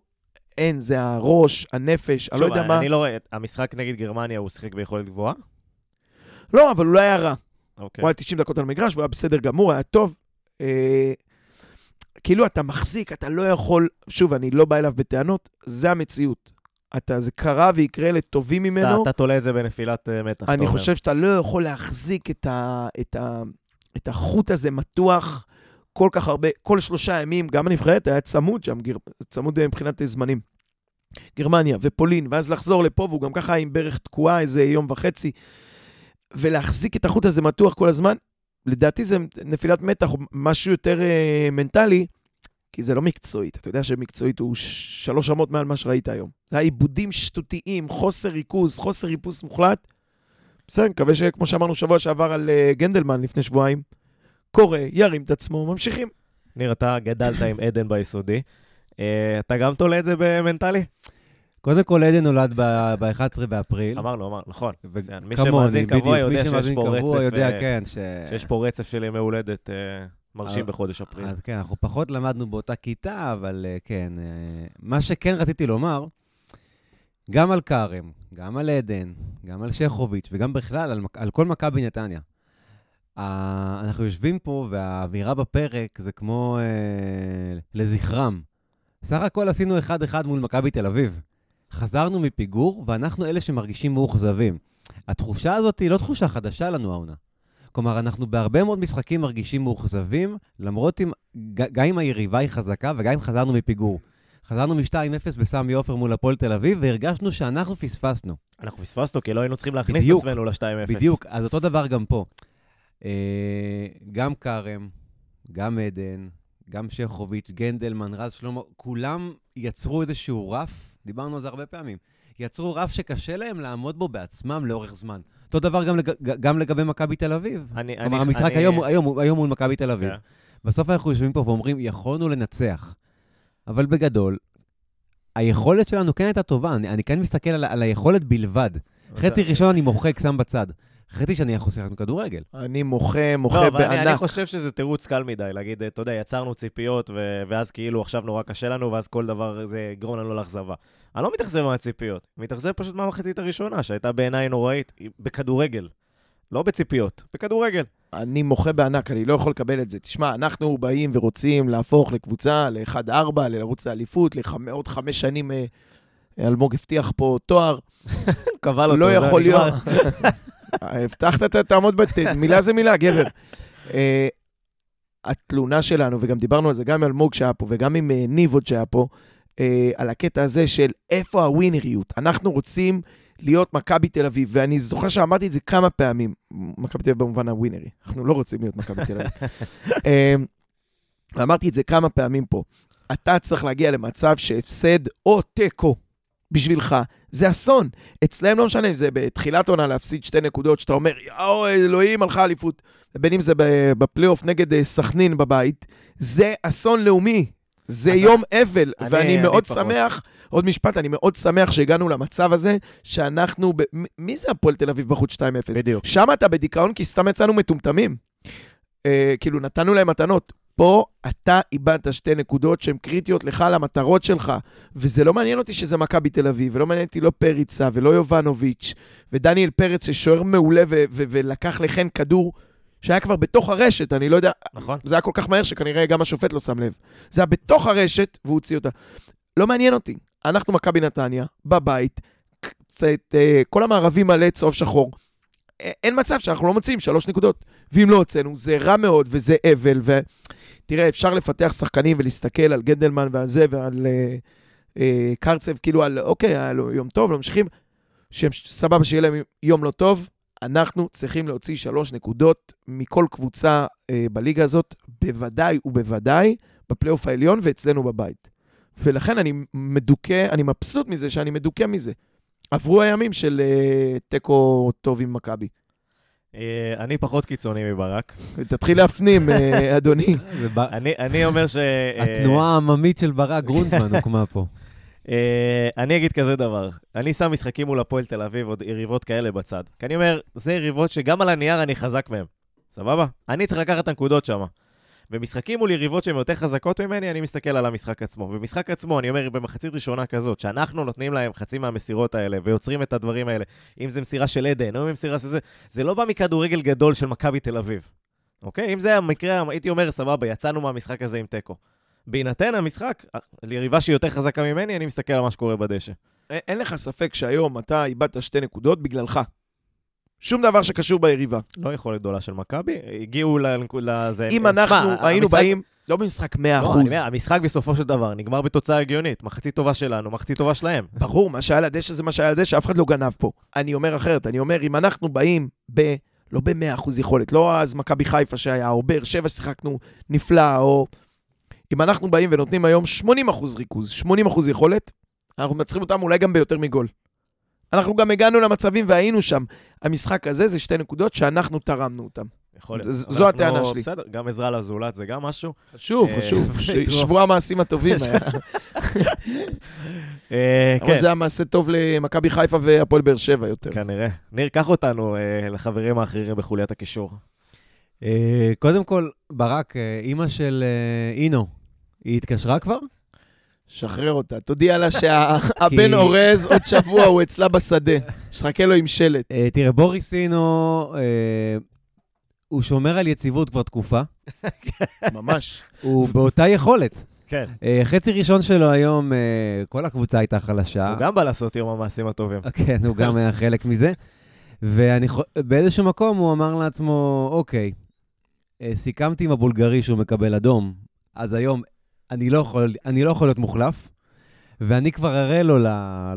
אין, זה הראש, הנפש, אני לא יודע מה. אני לא רואה, המשחק נגד גרמניה, הוא שיחק ביכולת גבוהה? לא, אבל הוא לא היה רע. אוקיי. הוא היה 90 דקות על המגרש, והוא היה בסדר גמור, היה טוב. אה, כאילו אתה מחזיק, אתה לא יכול, שוב, אני לא בא אליו בטענות, זה המציאות. אתה, זה קרה ויקרה לטובים ממנו. אתה, אתה תולה את זה בנפילת uh, מתח, אני חושב. שאתה לא יכול להחזיק את, ה, את, ה, את החוט הזה מתוח כל כך הרבה, כל שלושה ימים, גם הנבחרת היה צמוד שם, גר, צמוד מבחינת זמנים. גרמניה ופולין, ואז לחזור לפה, והוא גם ככה עם ברך תקועה איזה יום וחצי, ולהחזיק את החוט הזה מתוח כל הזמן, לדעתי זה נפילת מתח, משהו יותר uh, מנטלי, כי זה לא מקצועית. אתה יודע שמקצועית הוא שלוש רמות מעל מה שראית היום. זה היה עיבודים שטותיים, חוסר ריכוז, חוסר ריפוס מוחלט. בסדר, מקווה שכמו שאמרנו שבוע שעבר על uh, גנדלמן לפני שבועיים, קורא, ירים את עצמו, ממשיכים. ניר, אתה גדלת עם עדן ביסודי. Uh, אתה גם תולה את זה במנטלי? קודם כל, עדן נולד ב-11 באפריל. אמרנו, אמרנו, נכון. מי שמאזין קבוע יודע שיש פה רצף, יודע, כן, ש... שיש פה רצף של ימי הולדת מרשים בחודש אפריל. אז כן, אנחנו פחות למדנו באותה כיתה, אבל כן. מה שכן רציתי לומר, גם על כרם, גם על עדן, גם על שכוביץ', וגם בכלל על, על כל מכבי נתניה. אנחנו יושבים פה, והאווירה בפרק זה כמו אה, לזכרם. סך הכל עשינו אחד-אחד מול מכבי תל אביב. חזרנו מפיגור, ואנחנו אלה שמרגישים מאוכזבים. התחושה הזאת היא לא תחושה חדשה לנו, העונה. כלומר, אנחנו בהרבה מאוד משחקים מרגישים מאוכזבים, למרות אם, גם אם היריבה היא חזקה וגם אם חזרנו מפיגור. חזרנו מ-2-0 בסמי עופר מול הפועל תל אביב, והרגשנו שאנחנו פספסנו. אנחנו פספסנו כי לא היינו צריכים להכניס בדיוק, את עצמנו ל-2-0. בדיוק, אז אותו דבר גם פה. אה, גם כרם, גם עדן, גם שכוביץ', גנדלמן, רז שלמה, כולם יצרו איזשהו רף, דיברנו על זה הרבה פעמים, יצרו רף שקשה להם לעמוד בו בעצמם לאורך זמן. אותו דבר גם, לג, גם לגבי מכבי תל אביב. אני, כלומר, אני, המשחק אני... היום, היום, היום מול מכבי תל אביב. Yeah. כן. בסוף אנחנו יושבים פה ואומרים, יכולנו לנצח. אבל בגדול, היכולת שלנו כן הייתה טובה. אני, אני כן מסתכל על, על היכולת בלבד. חצי ראשון אני מוחק, שם בצד. חשבתי שאני יכול לשחק כדורגל. אני מוחה, מוחה לא, בענק. אני, אני חושב שזה תירוץ קל מדי, להגיד, אתה יודע, יצרנו ציפיות, ו- ואז כאילו עכשיו נורא קשה לנו, ואז כל דבר זה יגרום לנו לאכזבה. אני לא מתאכזב מהציפיות, מתאכזב פשוט מהמחצית הראשונה, שהייתה בעיניי נוראית, בכדורגל. לא בציפיות, בכדורגל. אני מוחה בענק, אני לא יכול לקבל את זה. תשמע, אנחנו באים ורוצים להפוך לקבוצה, ל-1-4, לרוץ לאליפות, לעוד חמש שנים אה, אלמוג הבטיח פה תואר. קבל אותו. לא יכול. להיות. הבטחת, תעמוד, בת- מילה זה מילה, גבר. אה, התלונה שלנו, וגם דיברנו על זה גם עם אלמוג שהיה פה, וגם עם אה, ניב עוד שהיה פה, אה, על הקטע הזה של איפה הווינריות. אנחנו רוצים להיות מכבי תל אביב, ואני זוכר שאמרתי את זה כמה פעמים, מכבי תל אביב במובן הווינרי, אנחנו לא רוצים להיות מכבי תל אביב. אה, ואמרתי את זה כמה פעמים פה. אתה צריך להגיע למצב שהפסד או תיקו בשבילך, זה אסון. אצלם לא משנה אם זה בתחילת עונה להפסיד שתי נקודות, שאתה אומר, יאו, אלוהים, הלכה אליפות, ובין אם זה בפלייאוף נגד אה, סכנין בבית, זה אסון לאומי. זה אז יום אבל, אני- ואני אני מאוד פחות. שמח, עוד משפט, אני מאוד שמח שהגענו למצב הזה, שאנחנו, ב... מ- מי זה הפועל תל אביב בחוץ 2-0? בדיוק. שם אתה בדיכאון, כי סתם יצאנו מטומטמים. אה, כאילו, נתנו להם מתנות. פה אתה איבדת שתי נקודות שהן קריטיות לך למטרות שלך. וזה לא מעניין אותי שזה מכבי תל אביב, ולא מעניין אותי לא פריצה ולא יובנוביץ', ודניאל פרץ ששוער מעולה ו- ו- ולקח לחן כדור שהיה כבר בתוך הרשת, אני לא יודע, נכון. זה היה כל כך מהר שכנראה גם השופט לא שם לב. זה היה בתוך הרשת, והוא הוציא אותה. לא מעניין אותי. אנחנו מכבי נתניה, בבית, קצת, אה, כל המערבי מלא צהוב שחור. אין מצב שאנחנו לא מוצאים שלוש נקודות. ואם לא הוצאנו, זה רע מאוד וזה אבל. ותראה, אפשר לפתח שחקנים ולהסתכל על גנדלמן ועל זה ועל אה, אה, קרצב, כאילו על, אוקיי, היה לו יום טוב, לא ממשיכים. סבבה שיהיה להם יום לא טוב. אנחנו צריכים להוציא שלוש נקודות מכל קבוצה אה, בליגה הזאת, בוודאי ובוודאי בפלייאוף העליון ואצלנו בבית. ולכן אני מדוכא, אני מבסוט מזה שאני מדוכא מזה. עברו הימים של אה, תיקו טוב עם מכבי. אה, אני פחות קיצוני מברק. תתחיל להפנים, אה, אדוני. אני- אני אומר ש... אה, התנועה העממית של ברק גרונדמן הוקמה פה. אני אגיד כזה דבר, אני שם משחקים מול הפועל תל אביב, עוד יריבות כאלה בצד. כי אני אומר, זה יריבות שגם על הנייר אני חזק מהם. סבבה? אני צריך לקחת את הנקודות שם. במשחקים מול יריבות שהן יותר חזקות ממני, אני מסתכל על המשחק עצמו. במשחק עצמו, אני אומר, במחצית ראשונה כזאת, שאנחנו נותנים להם חצי מהמסירות האלה ויוצרים את הדברים האלה, אם זה מסירה של עדן או אם מסירה של זה, זה לא בא מכדורגל גדול של מכבי תל אביב. אוקיי? אם זה המקרה, הייתי אומר, סבבה, יצאנו מהמשחק הזה עם תיקו. בהינתן המשחק, ליריבה שהיא יותר חזקה ממני, אני מסתכל על מה שקורה בדשא. אין לך ספק שהיום אתה איבדת שתי נקודות בגללך. שום דבר שקשור ביריבה. לא יכולת גדולה של מכבי, הגיעו לזה... אם אנחנו היינו באים, לא במשחק 100%. לא, אני אומר, המשחק בסופו של דבר נגמר בתוצאה הגיונית. מחצית טובה שלנו, מחצית טובה שלהם. ברור, מה שהיה לדשא זה מה שהיה לדשא, אף אחד לא גנב פה. אני אומר אחרת, אני אומר, אם אנחנו באים ב... לא ב-100% יכולת, לא אז מכבי חיפה שהיה, או באר שבע ששיחקנו נפלא, או... אם אנחנו באים ונותנים היום 80% ריכוז, 80% יכולת, אנחנו מנצחים אותם אולי גם ביותר מגול. אנחנו גם הגענו למצבים והיינו שם. המשחק הזה זה שתי נקודות שאנחנו תרמנו אותם. יכול להיות. זו הטענה שלי. בסדר, גם עזרה לזולת זה גם משהו. חשוב, אה, חשוב. שבוע המעשים הטובים היה. אה, אבל כן, זה היה מעשה טוב למכבי חיפה והפועל באר שבע יותר. כנראה. ניר, קח אותנו אה, לחברים האחרים בחוליית הקישור. קודם כל, ברק, אימא של אינו, היא התקשרה כבר? שחרר אותה, תודיע לה שהבן אורז, עוד שבוע הוא אצלה בשדה. שתחכה לו עם שלט. אה, תראה, בוריס אינו, אה, הוא שומר על יציבות כבר תקופה. ממש. הוא באותה יכולת. כן. אה, חצי ראשון שלו היום, כל הקבוצה הייתה חלשה. הוא גם בא לעשות יום המעשים הטובים. כן, הוא גם היה חלק מזה. ובאיזשהו מקום הוא אמר לעצמו, אוקיי, סיכמתי עם הבולגרי שהוא מקבל אדום, אז היום אני לא יכול, אני לא יכול להיות מוחלף, ואני כבר אראה לו,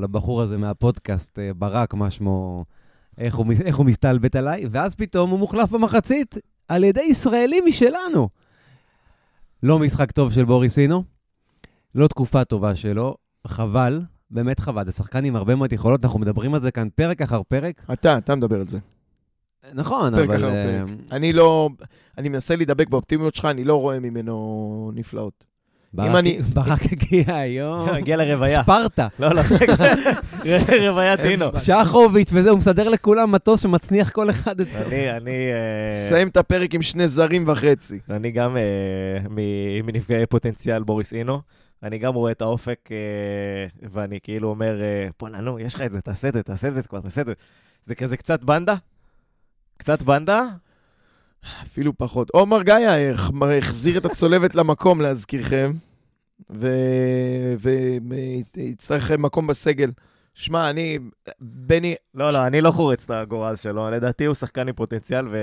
לבחור הזה מהפודקאסט, אה, ברק, מה שמו, איך הוא, איך הוא מסתלבט עליי, ואז פתאום הוא מוחלף במחצית על ידי ישראלי משלנו. לא משחק טוב של בוריסינו, לא תקופה טובה שלו, חבל, באמת חבל, זה שחקן עם הרבה מאוד יכולות, אנחנו מדברים על זה כאן פרק אחר פרק. אתה, אתה מדבר על זה. נכון, פרק אבל... אחר אה, פרק. אני לא... אני מנסה להידבק באופטימיות שלך, אני לא רואה ממנו נפלאות. ברק- אם אני- ברק הגיע היום, הגיע לרוויה. ספרטה. לא, לא, רוויית אינו. שחוביץ' וזה, הוא מסדר לכולם מטוס שמצניח כל אחד אצלו. אני, אני, אה, סיים את הפרק עם שני זרים וחצי. אני גם אה, מנפגעי פוטנציאל בוריס אינו. אני גם רואה את האופק, אה, ואני כאילו אומר, בואנה, נו, יש לך את זה, תעשה את זה, תעשה את זה כבר, תעשה את זה. זה כזה קצת בנדה, קצת בנדה? אפילו פחות. עומר הח- החזיר את הצולבת למקום, להזכירכם, ויצטרך מקום בסגל. שמע, אני, בני, לא, לא, אני לא חורץ את הגורל שלו. לדעתי הוא שחקן עם פוטנציאל, ו...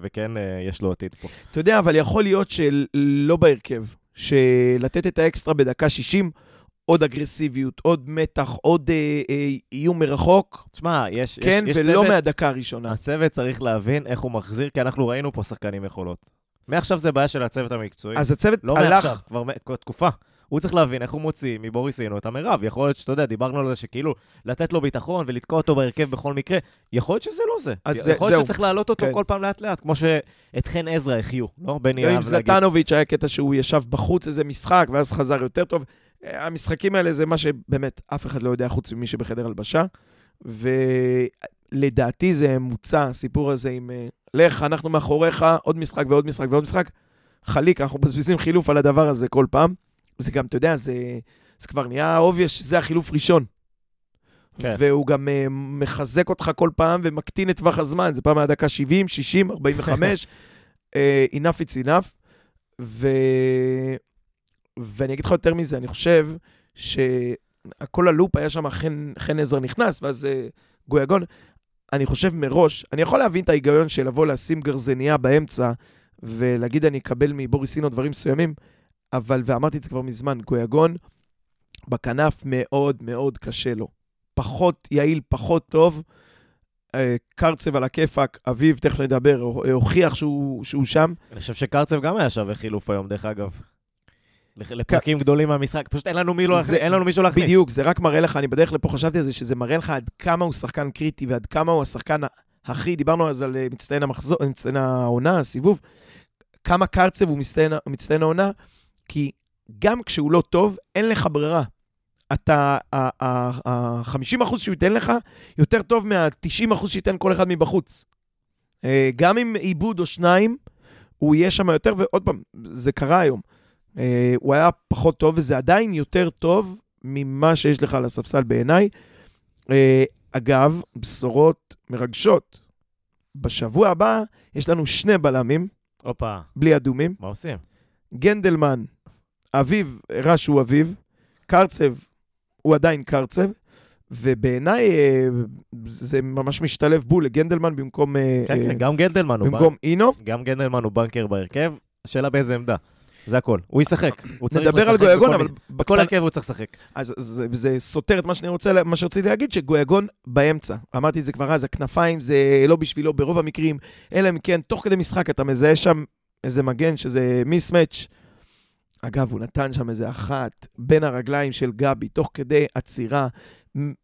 וכן, אה, יש לו עתיד פה. אתה יודע, אבל יכול להיות שלא בהרכב, שלתת את האקסטרה בדקה 60, עוד אגרסיביות, עוד מתח, עוד אה, אה, איום מרחוק, תשמע, יש, כן, יש, יש ולא צוות, מהדקה הראשונה. הצוות צריך להבין איך הוא מחזיר, כי אנחנו ראינו פה שחקנים יכולות. מעכשיו זה בעיה של הצוות המקצועי. אז הצוות לא הלך... מעכשיו, כבר תקופה. הוא צריך להבין איך הוא מוציא מבוריסינו את המרב. יכול להיות שאתה יודע, דיברנו על זה שכאילו, לתת לו ביטחון ולתקוע אותו בהרכב בכל מקרה, יכול להיות שזה לא זה. אז זה- יכול להיות. שצריך להעלות אותו כן. כל פעם לאט-לאט, כמו שאת חן עזרא החיו, לא? בני עם אהב להגיד. זלטנוביץ' היה קטע שהוא ישב בחוץ איזה משחק, ואז חזר יותר טוב. אה, המשחקים האלה זה מה שבאמת אף אחד לא יודע חוץ ממי שבחדר הלבשה. ולדעתי זה מוצע, הסיפור הזה עם אה, לך, אנחנו מאחוריך, עוד משחק ועוד משחק ועוד משחק. חליק, אנחנו מבזבזים חילוף על הדבר הזה כל פעם. זה גם, אתה יודע, זה, זה כבר נהיה obvious שזה החילוף ראשון. כן. והוא גם uh, מחזק אותך כל פעם ומקטין את טווח הזמן. זה פעם היה דקה 70, 60, 45, uh, enough it's enough. ו... ואני אגיד לך יותר מזה, אני חושב שכל הלופ היה שם, חן, חן עזר נכנס, ואז uh, גויגון. אני חושב מראש, אני יכול להבין את ההיגיון של לבוא לשים גרזניה באמצע ולהגיד אני אקבל מבוריסינו דברים מסוימים, אבל, ואמרתי את זה כבר מזמן, גויגון בכנף מאוד מאוד קשה לו. פחות יעיל, פחות טוב. אה, קרצב על הכיפאק, אביב, תכף נדבר, הוכיח שהוא, שהוא שם. אני חושב שקרצב גם היה שווה חילוף היום, דרך אגב. לפרקים גדולים מהמשחק, פשוט אין לנו מי לא- זה- אין לנו מישהו להכניס. בדיוק, זה רק מראה לך, אני בדרך לפה חשבתי על זה, שזה מראה לך עד כמה הוא שחקן קריטי ועד כמה הוא השחקן הכי, דיברנו אז על אה, מצטיין המחזור, מצטיין העונה, הסיבוב, כמה קרצב הוא מצטיין, מצטיין העונה, כי גם כשהוא לא טוב, אין לך ברירה. אתה, ה-50% שהוא ייתן לך, יותר טוב מה-90% שייתן כל אחד מבחוץ. אה, גם עם עיבוד או שניים, הוא יהיה שם יותר, ועוד פעם, זה קרה היום. אה, הוא היה פחות טוב, וזה עדיין יותר טוב ממה שיש לך על הספסל בעיניי. אה, אגב, בשורות מרגשות. בשבוע הבא יש לנו שני בלמים, הופה, בלי אדומים. מה עושים? גנדלמן, אביב, הראה שהוא אביב, קרצב, הוא עדיין קרצב, ובעיניי אה, זה ממש משתלב בול לגנדלמן במקום, כן, כן, גם גנדלמן הוא במקום אינו. גם גנדלמן הוא בנקר בהרכב, השאלה באיזה עמדה. זה הכל. הוא ישחק. הוא צריך נדבר על לשחק גויגון, אבל בכל הרכב הוא צריך לשחק. אז זה, זה סותר את מה שאני רוצה, מה שרציתי להגיד, שגויגון באמצע. אמרתי את זה כבר אז, הכנפיים זה לא בשבילו ברוב המקרים, אלא אם כן, תוך כדי משחק אתה מזהה שם איזה מגן שזה mismatch. אגב, הוא נתן שם איזה אחת בין הרגליים של גבי, תוך כדי עצירה,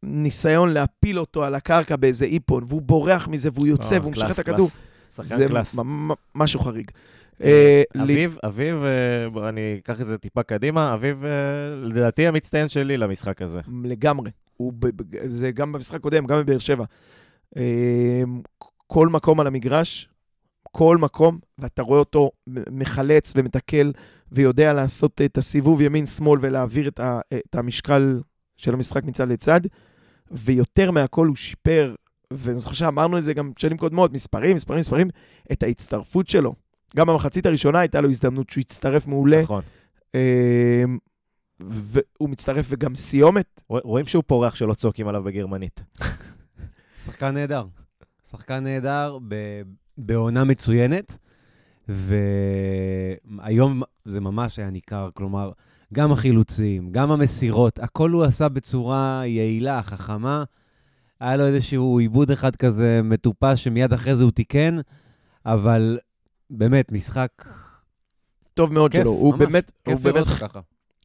ניסיון להפיל אותו על הקרקע באיזה איפון, והוא בורח מזה והוא יוצא אה, והוא class, את הכדור. שחקן זה class. משהו חריג. אה, לי- אביב, אביב, אה, אני אקח את זה טיפה קדימה, אביב, אה, לדעתי המצטיין שלי למשחק הזה. לגמרי. זה גם במשחק הקודם, גם בבאר שבע. אה, כל מקום על המגרש, כל מקום, ואתה רואה אותו מחלץ ומתקל, ויודע לעשות את הסיבוב ימין-שמאל ולהעביר את, ה, את המשקל של המשחק מצד לצד, ויותר מהכל הוא שיפר, ואני זוכר שאמרנו את זה גם שנים קודמות, מספרים, מספרים, מספרים, את ההצטרפות שלו. גם במחצית הראשונה הייתה לו הזדמנות שהוא יצטרף מעולה, נכון. אה, והוא מצטרף וגם סיומת. רוא- רואים שהוא פורח שלא צועקים עליו בגרמנית. שחקן נהדר. שחקן נהדר ב- בעונה מצוינת, והיום זה ממש היה ניכר, כלומר, גם החילוצים, גם המסירות, הכל הוא עשה בצורה יעילה, חכמה. היה לו איזשהו עיבוד אחד כזה מטופש שמיד אחרי זה הוא תיקן, אבל באמת, משחק טוב מאוד כיף, שלו. הוא ממש, באמת, הוא כיף לראות באמת ככה.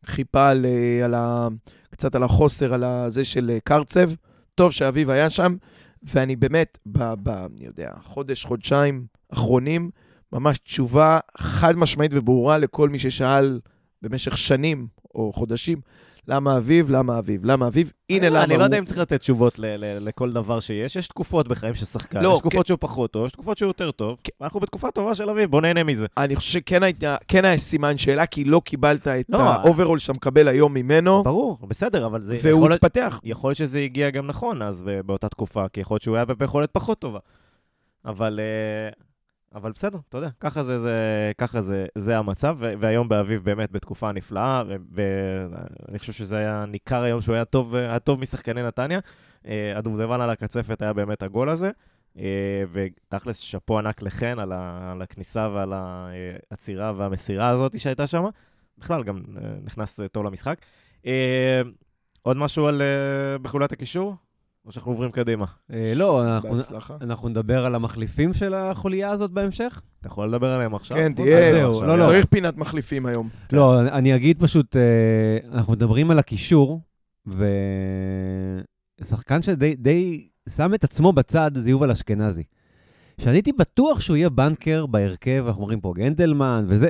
חיפה על, אה, על ה... קצת על החוסר, על הזה של אה, קרצב. טוב שאביב היה שם, ואני באמת, ב... ב אני יודע, חודש, חודשיים אחרונים, ממש תשובה חד משמעית וברורה לכל מי ששאל במשך שנים או חודשים, למה אביב, למה אביב, למה אביב, הנה למה הוא. אני לא יודע אם צריך לתת תשובות לכל דבר שיש. יש תקופות בחיים של שחקן, לא, יש תקופות שהוא פחות טוב, יש תקופות שהוא יותר טוב. אנחנו בתקופה טובה של אביב, בוא נהנה מזה. אני חושב שכן כן היה סימן שאלה, כי לא קיבלת את לא, ה overall שאתה מקבל היום ממנו, ברור, בסדר, אבל זה... והוא התפתח. יכול להיות שזה הגיע גם נכון אז באותה תקופה, כי יכול להיות שהוא היה ביכולת פחות טובה. אבל, אה, אבל בסדר, אתה יודע, ככה זה, זה, ככה זה, זה המצב, והיום באביב באמת בתקופה נפלאה, ואני חושב שזה היה ניכר היום שהוא היה טוב, היה טוב משחקני נתניה. אה, הדובדבן על הקצפת היה באמת הגול הזה, אה, ותכלס, שאפו ענק לחן על, ה- על הכניסה ועל העצירה והמסירה הזאת שהייתה שם. בכלל, גם אה, נכנס אה, טוב למשחק. אה, עוד משהו על אה, בחולת הקישור? או שאנחנו עוברים קדימה? אה, לא, אנחנו- נדבר על המחליפים של החוליה הזאת בהמשך? אתה יכול לדבר עליהם עכשיו? כן, תהיה. עכשיו. לא, לא. צריך פינת מחליפים היום. לא, אני אגיד פשוט, אה, אנחנו מדברים על הקישור, ושחקן שדי די שם את עצמו בצד זה יובל אשכנזי. שאני הייתי בטוח שהוא יהיה בנקר בהרכב, אנחנו אומרים פה גנדלמן וזה.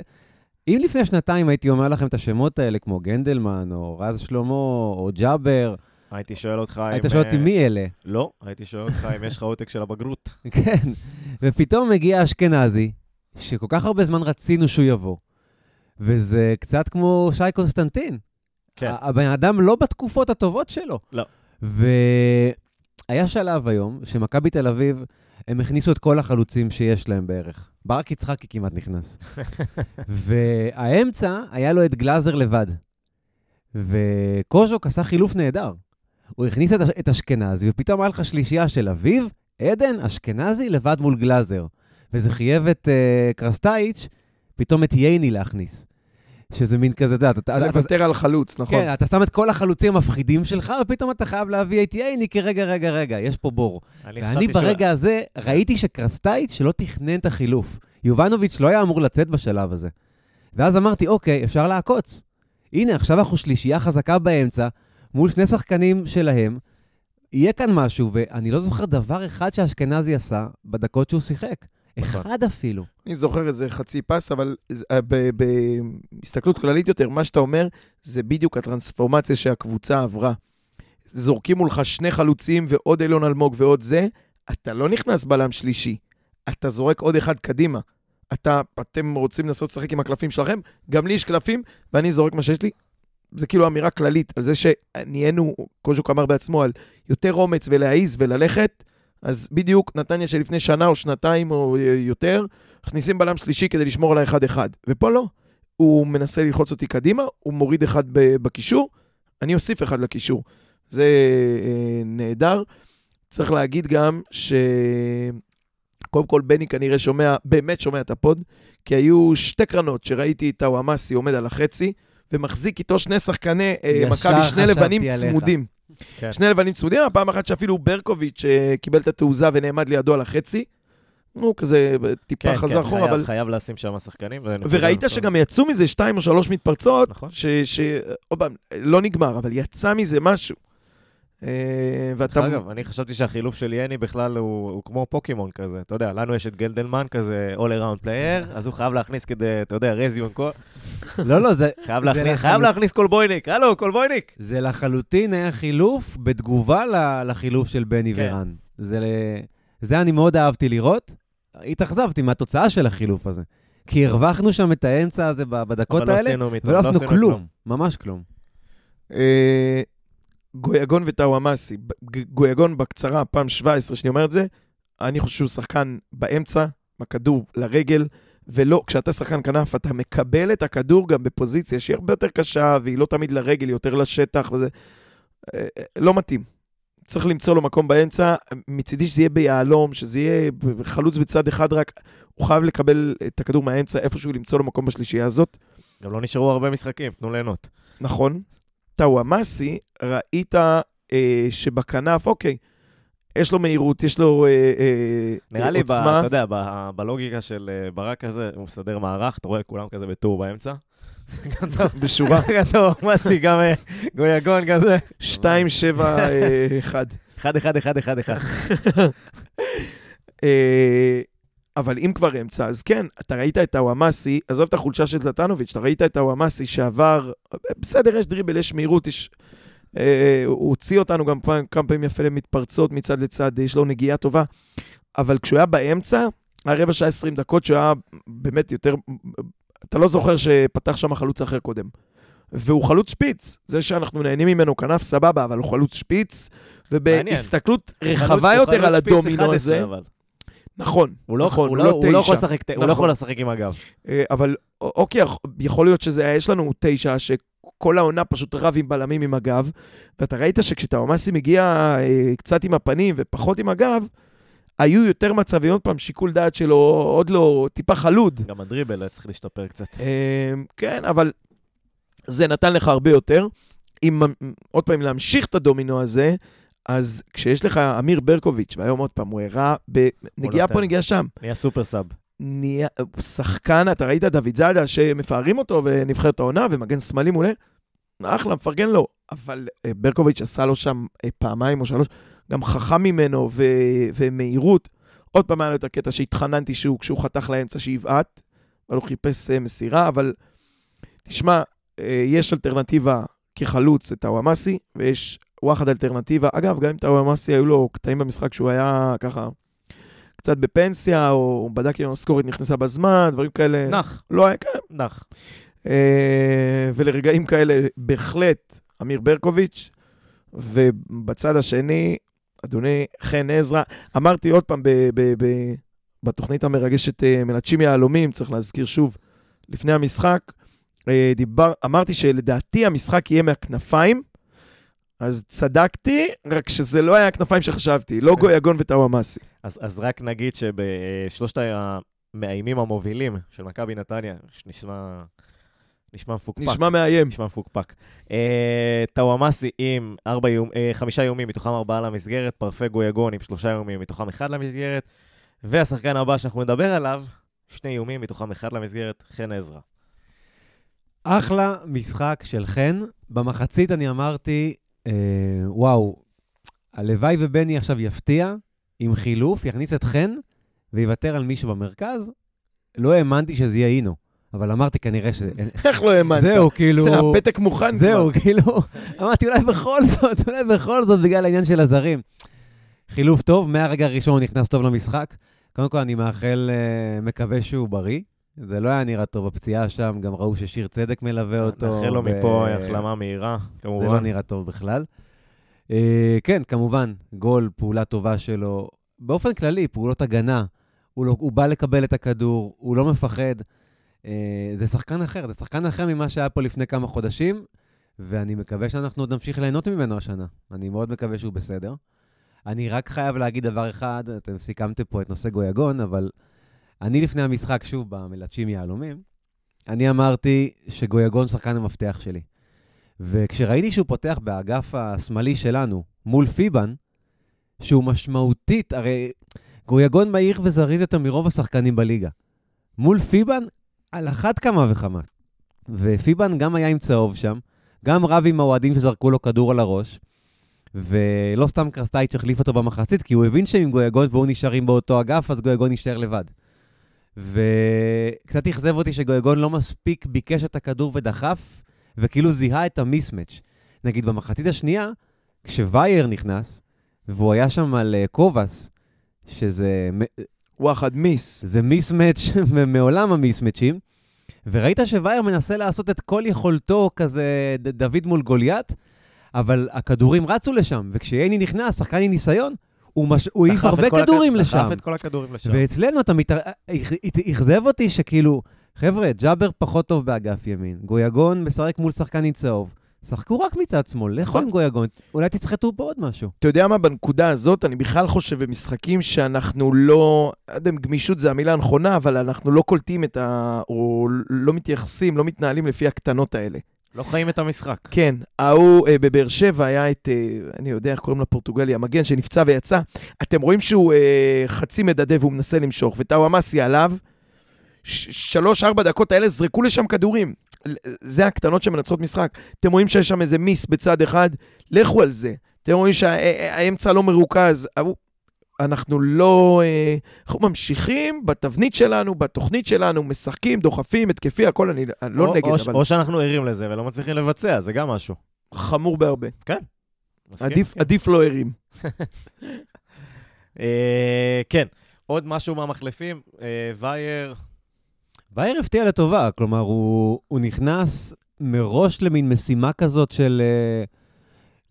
אם לפני שנתיים הייתי אומר לכם את השמות האלה, כמו גנדלמן, או רז שלמה, או ג'אבר, הייתי שואל אותך אם... היית שואל אותי אה, מי אלה. לא, הייתי שואל אותך אם יש לך עותק של הבגרות. כן, ופתאום מגיע אשכנזי, שכל כך הרבה זמן רצינו שהוא יבוא, וזה קצת כמו שי קונסטנטין. כן. הבן אדם לא בתקופות הטובות שלו. לא. והיה שלב היום שמכבי תל אביב, הם הכניסו את כל החלוצים שיש להם בערך. ברק יצחקי כמעט נכנס. והאמצע, היה לו את גלאזר לבד. וקוז'וק עשה חילוף נהדר. הוא הכניס את, את אשכנזי, ופתאום היה לך שלישייה של אביב, עדן, אשכנזי, לבד מול גלאזר. וזה חייב את uh, קרסטייץ', פתאום את ייני להכניס. שזה מין כזה, אתה יודע, אתה, לוותר על חלוץ, נכון. כן, אתה שם את כל החלוצים המפחידים שלך, ופתאום אתה חייב להביא את ייני, כי רגע, רגע, רגע, יש פה בור. אני ואני ש- ברגע הזה ראיתי שקרסטייץ' שלא תכנן את החילוף. יובנוביץ' לא היה אמור לצאת בשלב הזה. ואז אמרתי, אוקיי, אפשר לעקוץ. הנה, עכשיו אנחנו שלישייה חזקה באמצע, מול שני שחקנים שלהם, יהיה כאן משהו, ואני לא זוכר דבר אחד שאשכנזי עשה בדקות שהוא שיחק. נכון. אחד אפילו. אני זוכר איזה חצי פס, אבל אה, בהסתכלות כללית יותר, מה שאתה אומר, זה בדיוק הטרנספורמציה שהקבוצה עברה. זורקים מולך שני חלוצים ועוד אילון אלמוג ועוד זה, אתה לא נכנס בלם שלישי, אתה זורק עוד אחד קדימה. אתה, אתם רוצים לנסות לשחק עם הקלפים שלכם, גם לי יש קלפים, ואני זורק מה שיש לי. זה כאילו אמירה כללית על זה שנהיינו, קוז'וק אמר בעצמו, על יותר אומץ ולהעיז וללכת, אז בדיוק נתניה שלפני שנה או שנתיים או יותר, מכניסים בלם שלישי כדי לשמור על האחד-אחד. ופה לא. הוא מנסה ללחוץ אותי קדימה, הוא מוריד אחד בקישור, אני אוסיף אחד לקישור. זה אה, נהדר. צריך להגיד גם ש... קודם כל, בני כנראה שומע, באמת שומע את הפוד, כי היו שתי קרנות שראיתי את הוואמאסי עומד על החצי, ומחזיק איתו שני שחקני אה, מכבי, שני לבנים עליך. צמודים. כן. שני לבנים צמודים, הפעם אחת שאפילו ברקוביץ' אה, קיבל את התעוזה ונעמד לידו על החצי. הוא כזה טיפה כן, חזר כן, אחורה, חייב- אבל... חייב לשים שם שחקנים. וראית טובה. שגם יצאו מזה שתיים או שלוש מתפרצות, נכון. ש... ש... עוד פעם, לא נגמר, אבל יצא מזה משהו. אה, דרך ואתה... אגב, אני חשבתי שהחילוף של יני בכלל הוא, הוא כמו פוקימון כזה. אתה יודע, לנו יש את גלדלמן כזה all around player, אז הוא חייב להכניס כדי, אתה יודע, רזיון כל... לא, לא, זה... חייב זה להכניס, לחלוט- חייב להכניס קולבויניק, הלו, קולבויניק! זה לחלוטין היה חילוף בתגובה לחילוף של בני כן. ורן. זה, זה אני מאוד אהבתי לראות. התאכזבתי מהתוצאה של החילוף הזה. כי הרווחנו שם את האמצע הזה בדקות אבל לא האלה, ולא עשינו עשינו כלום. ממש כלום. גויגון וטאוואמאסי. גויגון בקצרה, פעם 17 שאני אומר את זה, אני חושב שהוא שחקן באמצע, עם הכדור לרגל, ולא, כשאתה שחקן כנף, אתה מקבל את הכדור גם בפוזיציה שהיא הרבה יותר קשה, והיא לא תמיד לרגל, היא יותר לשטח, וזה אה, אה, לא מתאים. צריך למצוא לו מקום באמצע, מצידי שזה יהיה ביהלום, שזה יהיה חלוץ בצד אחד רק, הוא חייב לקבל את הכדור מהאמצע, איפשהו למצוא לו מקום בשלישייה הזאת. גם לא נשארו הרבה משחקים, תנו ליהנות. נכון. טוואמאסי, ראית אה, שבכנף, אוקיי, יש לו מהירות, יש לו עוצמה. אה, אה, נראה עוצמה. לי, ב, אתה יודע, ב, בלוגיקה של אה, ברק הזה, הוא מסדר מערך, אתה רואה כולם כזה בטור באמצע. בשורה. טוב, מסי, גם אה, גויגון כזה. 2, 7, 1. 1, 1, 1, 1, 1. אבל אם כבר אמצע, אז כן, אתה ראית את הוואמאסי, עזוב את החולשה של זלטנוביץ', אתה ראית את הוואמאסי שעבר, בסדר, יש דריבל, יש מהירות, יש... אה, הוא הוציא אותנו גם פעם, כמה פעמים יפה למתפרצות מצד לצד, יש לו נגיעה טובה, אבל כשהוא היה באמצע, היה רבע שעה 20 דקות, שהוא היה באמת יותר... אתה לא זוכר שפתח שם חלוץ אחר קודם. והוא חלוץ שפיץ, זה שאנחנו נהנים ממנו כנף סבבה, אבל הוא חלוץ שפיץ, ובהסתכלות רחבה יותר על הדומינו 11, הזה. אבל. נכון, הוא לא, נכון, הוא, לא, הוא לא. יכול לשחק, הוא לא נכון. יכול לשחק עם הגב. אה, אבל אוקיי, יכ- יכול להיות שזה, יש לנו תשע, שכל העונה פשוט רב עם בלמים עם הגב, ואתה ראית שכשטאומאסי מגיע אה, קצת עם הפנים ופחות עם הגב, היו יותר מצבים, עוד פעם, שיקול דעת שלו עוד לא טיפה חלוד. גם הדריבל היה צריך להשתפר קצת. אה, כן, אבל זה נתן לך הרבה יותר. אם עוד פעם להמשיך את הדומינו הזה, אז כשיש לך אמיר ברקוביץ', והיום עוד פעם, הוא הראה בנגיעה פה. נגיעה שם. נהיה סופר סאב. נהיה, שחקן, אתה ראית דוד זאדה שמפארים אותו ונבחרת העונה ומגן שמאלי מעולה? אחלה, מפרגן לו. אבל אה, ברקוביץ' עשה לו שם אה, פעמיים או שלוש, גם חכם ממנו ו, ומהירות. עוד פעם היה לו את הקטע שהתחננתי שהוא, כשהוא חתך לאמצע שיבעט, אבל הוא חיפש אה, מסירה, אבל תשמע, יש אלטרנטיבה כחלוץ את טאוואמאסי, ויש וואחד אלטרנטיבה. אגב, גם אם טאוואמאסי היו לו קטעים במשחק שהוא היה ככה קצת בפנסיה, או בדק אם המשכורת נכנסה בזמן, דברים כאלה. נח, לא היה כאלה. נח. אה, ולרגעים כאלה, בהחלט, אמיר ברקוביץ', ובצד השני, אדוני חן עזרא. אמרתי עוד פעם, ב- ב- ב- בתוכנית המרגשת אה, מלטשים יהלומים, צריך להזכיר שוב, לפני המשחק, אה, דיבר, אמרתי שלדעתי המשחק יהיה מהכנפיים, אז צדקתי, רק שזה לא היה הכנפיים שחשבתי, לא גויגון וטאוואמאסי. אז, אז רק נגיד שבשלושת המאיימים המובילים של מכבי נתניה, שנשמע נשמע מפוקפק. נשמע מאיים. נשמע מפוקפק. אה, טאוואמאסי עם ארבע איום, אה, חמישה איומים, מתוכם ארבעה למסגרת, פרפה גויגון עם שלושה איומים, מתוכם אחד למסגרת, והשחקן הבא שאנחנו נדבר עליו, שני איומים, מתוכם אחד למסגרת, חן עזרא. אחלה משחק של חן. במחצית אני אמרתי, וואו, הלוואי ובני עכשיו יפתיע עם חילוף, יכניס את חן ויוותר על מישהו במרכז. לא האמנתי שזה יהיה אינו, אבל אמרתי כנראה ש... איך לא האמנת? זהו, כאילו... זה הפתק מוכן כבר. זהו, כאילו, אמרתי, אולי בכל זאת, אולי בכל זאת, בגלל העניין של הזרים. חילוף טוב, מהרגע הראשון הוא נכנס טוב למשחק. קודם כל, אני מאחל, אה, מקווה שהוא בריא. זה לא היה נראה טוב, הפציעה שם, גם ראו ששיר צדק מלווה אותו. נאחל לו ו- מפה החלמה מהירה, זה לא כמובן. נראה טוב בכלל. אה, כן, כמובן, גול, פעולה טובה שלו. באופן כללי, פעולות הגנה. הוא, לא, הוא בא לקבל את הכדור, הוא לא מפחד. אה, זה שחקן אחר, זה שחקן אחר ממה שהיה פה לפני כמה חודשים, ואני מקווה שאנחנו עוד נמשיך ליהנות ממנו השנה. אני מאוד מקווה שהוא בסדר. אני רק חייב להגיד דבר אחד, אתם סיכמתם פה את נושא גויגון, אבל אני לפני המשחק, שוב, במלטשים יהלומים, אני אמרתי שגויגון שחקן המפתח שלי. וכשראיתי שהוא פותח באגף השמאלי שלנו, מול פיבן, שהוא משמעותית, הרי גויגון מהיר וזריז יותר מרוב השחקנים בליגה. מול פיבן, על אחת כמה וכמה. ופיבן גם היה עם צהוב שם, גם רב עם האוהדים שזרקו לו כדור על הראש, ולא סתם קרסטייץ' החליף אותו במחצית, כי הוא הבין שעם גויגון והוא נשארים באותו אגף, אז גויגון יישאר לבד. וקצת אכזב אותי שגויגון לא מספיק ביקש את הכדור ודחף, וכאילו זיהה את המיסמץ'. נגיד במחצית השנייה, כשווייר נכנס, והוא היה שם על אה, קובאס, שזה וואחד מיס. זה מיסמץ' מעולם המיסמצ'ים, וראית שווייר מנסה לעשות את כל יכולתו כזה דוד מול גוליית, אבל הכדורים רצו לשם, וכשייני נכנס, שחקן עם ניסיון, הוא, מש... הוא העיף דחף הרבה כל הכ- כדורים לשם. דחף את כל הכדורים לשם. ואצלנו אתה מת... אכזב אותי שכאילו, חבר'ה, ג'אבר פחות טוב באגף ימין, גויגון משחק מול שחקן עם צהוב. שחקו רק מצד שמאל, לכו נכון. עם גויגון, אולי תסחטו פה עוד משהו. אתה יודע מה, בנקודה הזאת, אני בכלל חושב במשחקים שאנחנו לא, לא יודע אם גמישות זה המילה הנכונה, אבל אנחנו לא קולטים את ה... או לא מתייחסים, לא מתנהלים לפי הקטנות האלה. לא חיים את המשחק. כן, ההוא אה, בבאר שבע היה את, אה, אני יודע איך קוראים לפורטוגלי, המגן שנפצע ויצא. אתם רואים שהוא אה, חצי מדדה והוא מנסה למשוך, וטאוואמאסי עליו, ש- שלוש-ארבע דקות האלה זרקו לשם כדורים. זה הקטנות שמנצחות משחק. אתם רואים שיש שם איזה מיס בצד אחד, לכו על זה. אתם רואים שהאמצע לא מרוכז. אנחנו לא... אה, אנחנו ממשיכים בתבנית שלנו, בתוכנית שלנו, משחקים, דוחפים, התקפי, הכל, אני אני לא או, נגד, או, אבל או שאנחנו ערים לזה ולא מצליחים לבצע, זה גם משהו. חמור בהרבה. מסכים? עדיף, מסכים. עדיף לא ערים. אה, כן, עוד משהו מהמחלפים, אה, וייר, וייר הפתיע לטובה, כלומר, הוא, הוא נכנס מראש למין משימה כזאת של... אה,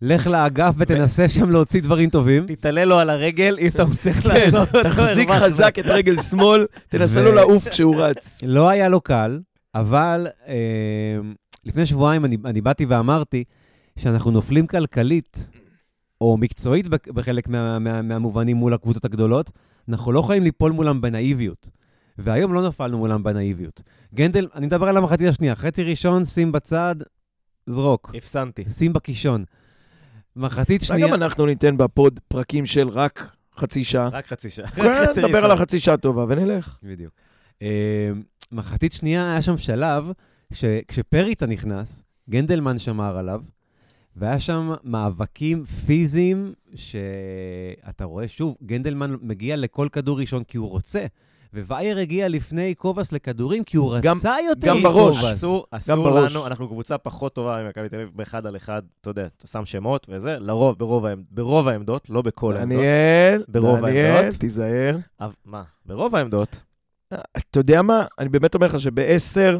לך לאגף ותנסה שם להוציא דברים טובים. תתעלה לו על הרגל, אם אתה מצליח כן, לעזור אותו. תחזיק. חזק את רגל שמאל, תנסה לו לעוף כשהוא רץ. לא היה לו קל, אבל אה, לפני שבועיים אני, באתי ואמרתי שאנחנו נופלים כלכלית, או מקצועית בחלק מה, מה, מהמובנים מול הקבוצות הגדולות, אנחנו לא יכולים ליפול מולם בנאיביות. והיום לא נפלנו מולם בנאיביות. גנדל, אני מדבר על המחצית השנייה, חצי ראשון, שים בצד, זרוק. הפסנתי. שים בקישון. מחצית שנייה... גם אנחנו ניתן בפוד פרקים של רק חצי שעה. רק חצי שעה. כן, נדבר. על החצי שעה טובה ונלך. בדיוק. אה, מחצית שנייה, היה שם שלב שכשפריצה נכנס, גנדלמן שמר עליו, והיה שם מאבקים פיזיים שאתה רואה, שוב, גנדלמן מגיע לכל כדור ראשון כי הוא רוצה, ווייר הגיע לפני קובאס לכדורים כי הוא גם- רצה יותר גם בראש. מקובאס. אסור, אסור בראש. לנו, אנחנו קבוצה פחות טובה ממכבי תל אביב באחד על אחד, אתה יודע, אתה שם שמות וזה, לרוב, ברוב, העמד, ברוב העמדות, לא בכל העמדות. דניאל, ברוב דניאל, העמדות. תיזהר. אבל- מה? ברוב העמדות, אתה יודע מה? אני באמת אומר לך שבעשר,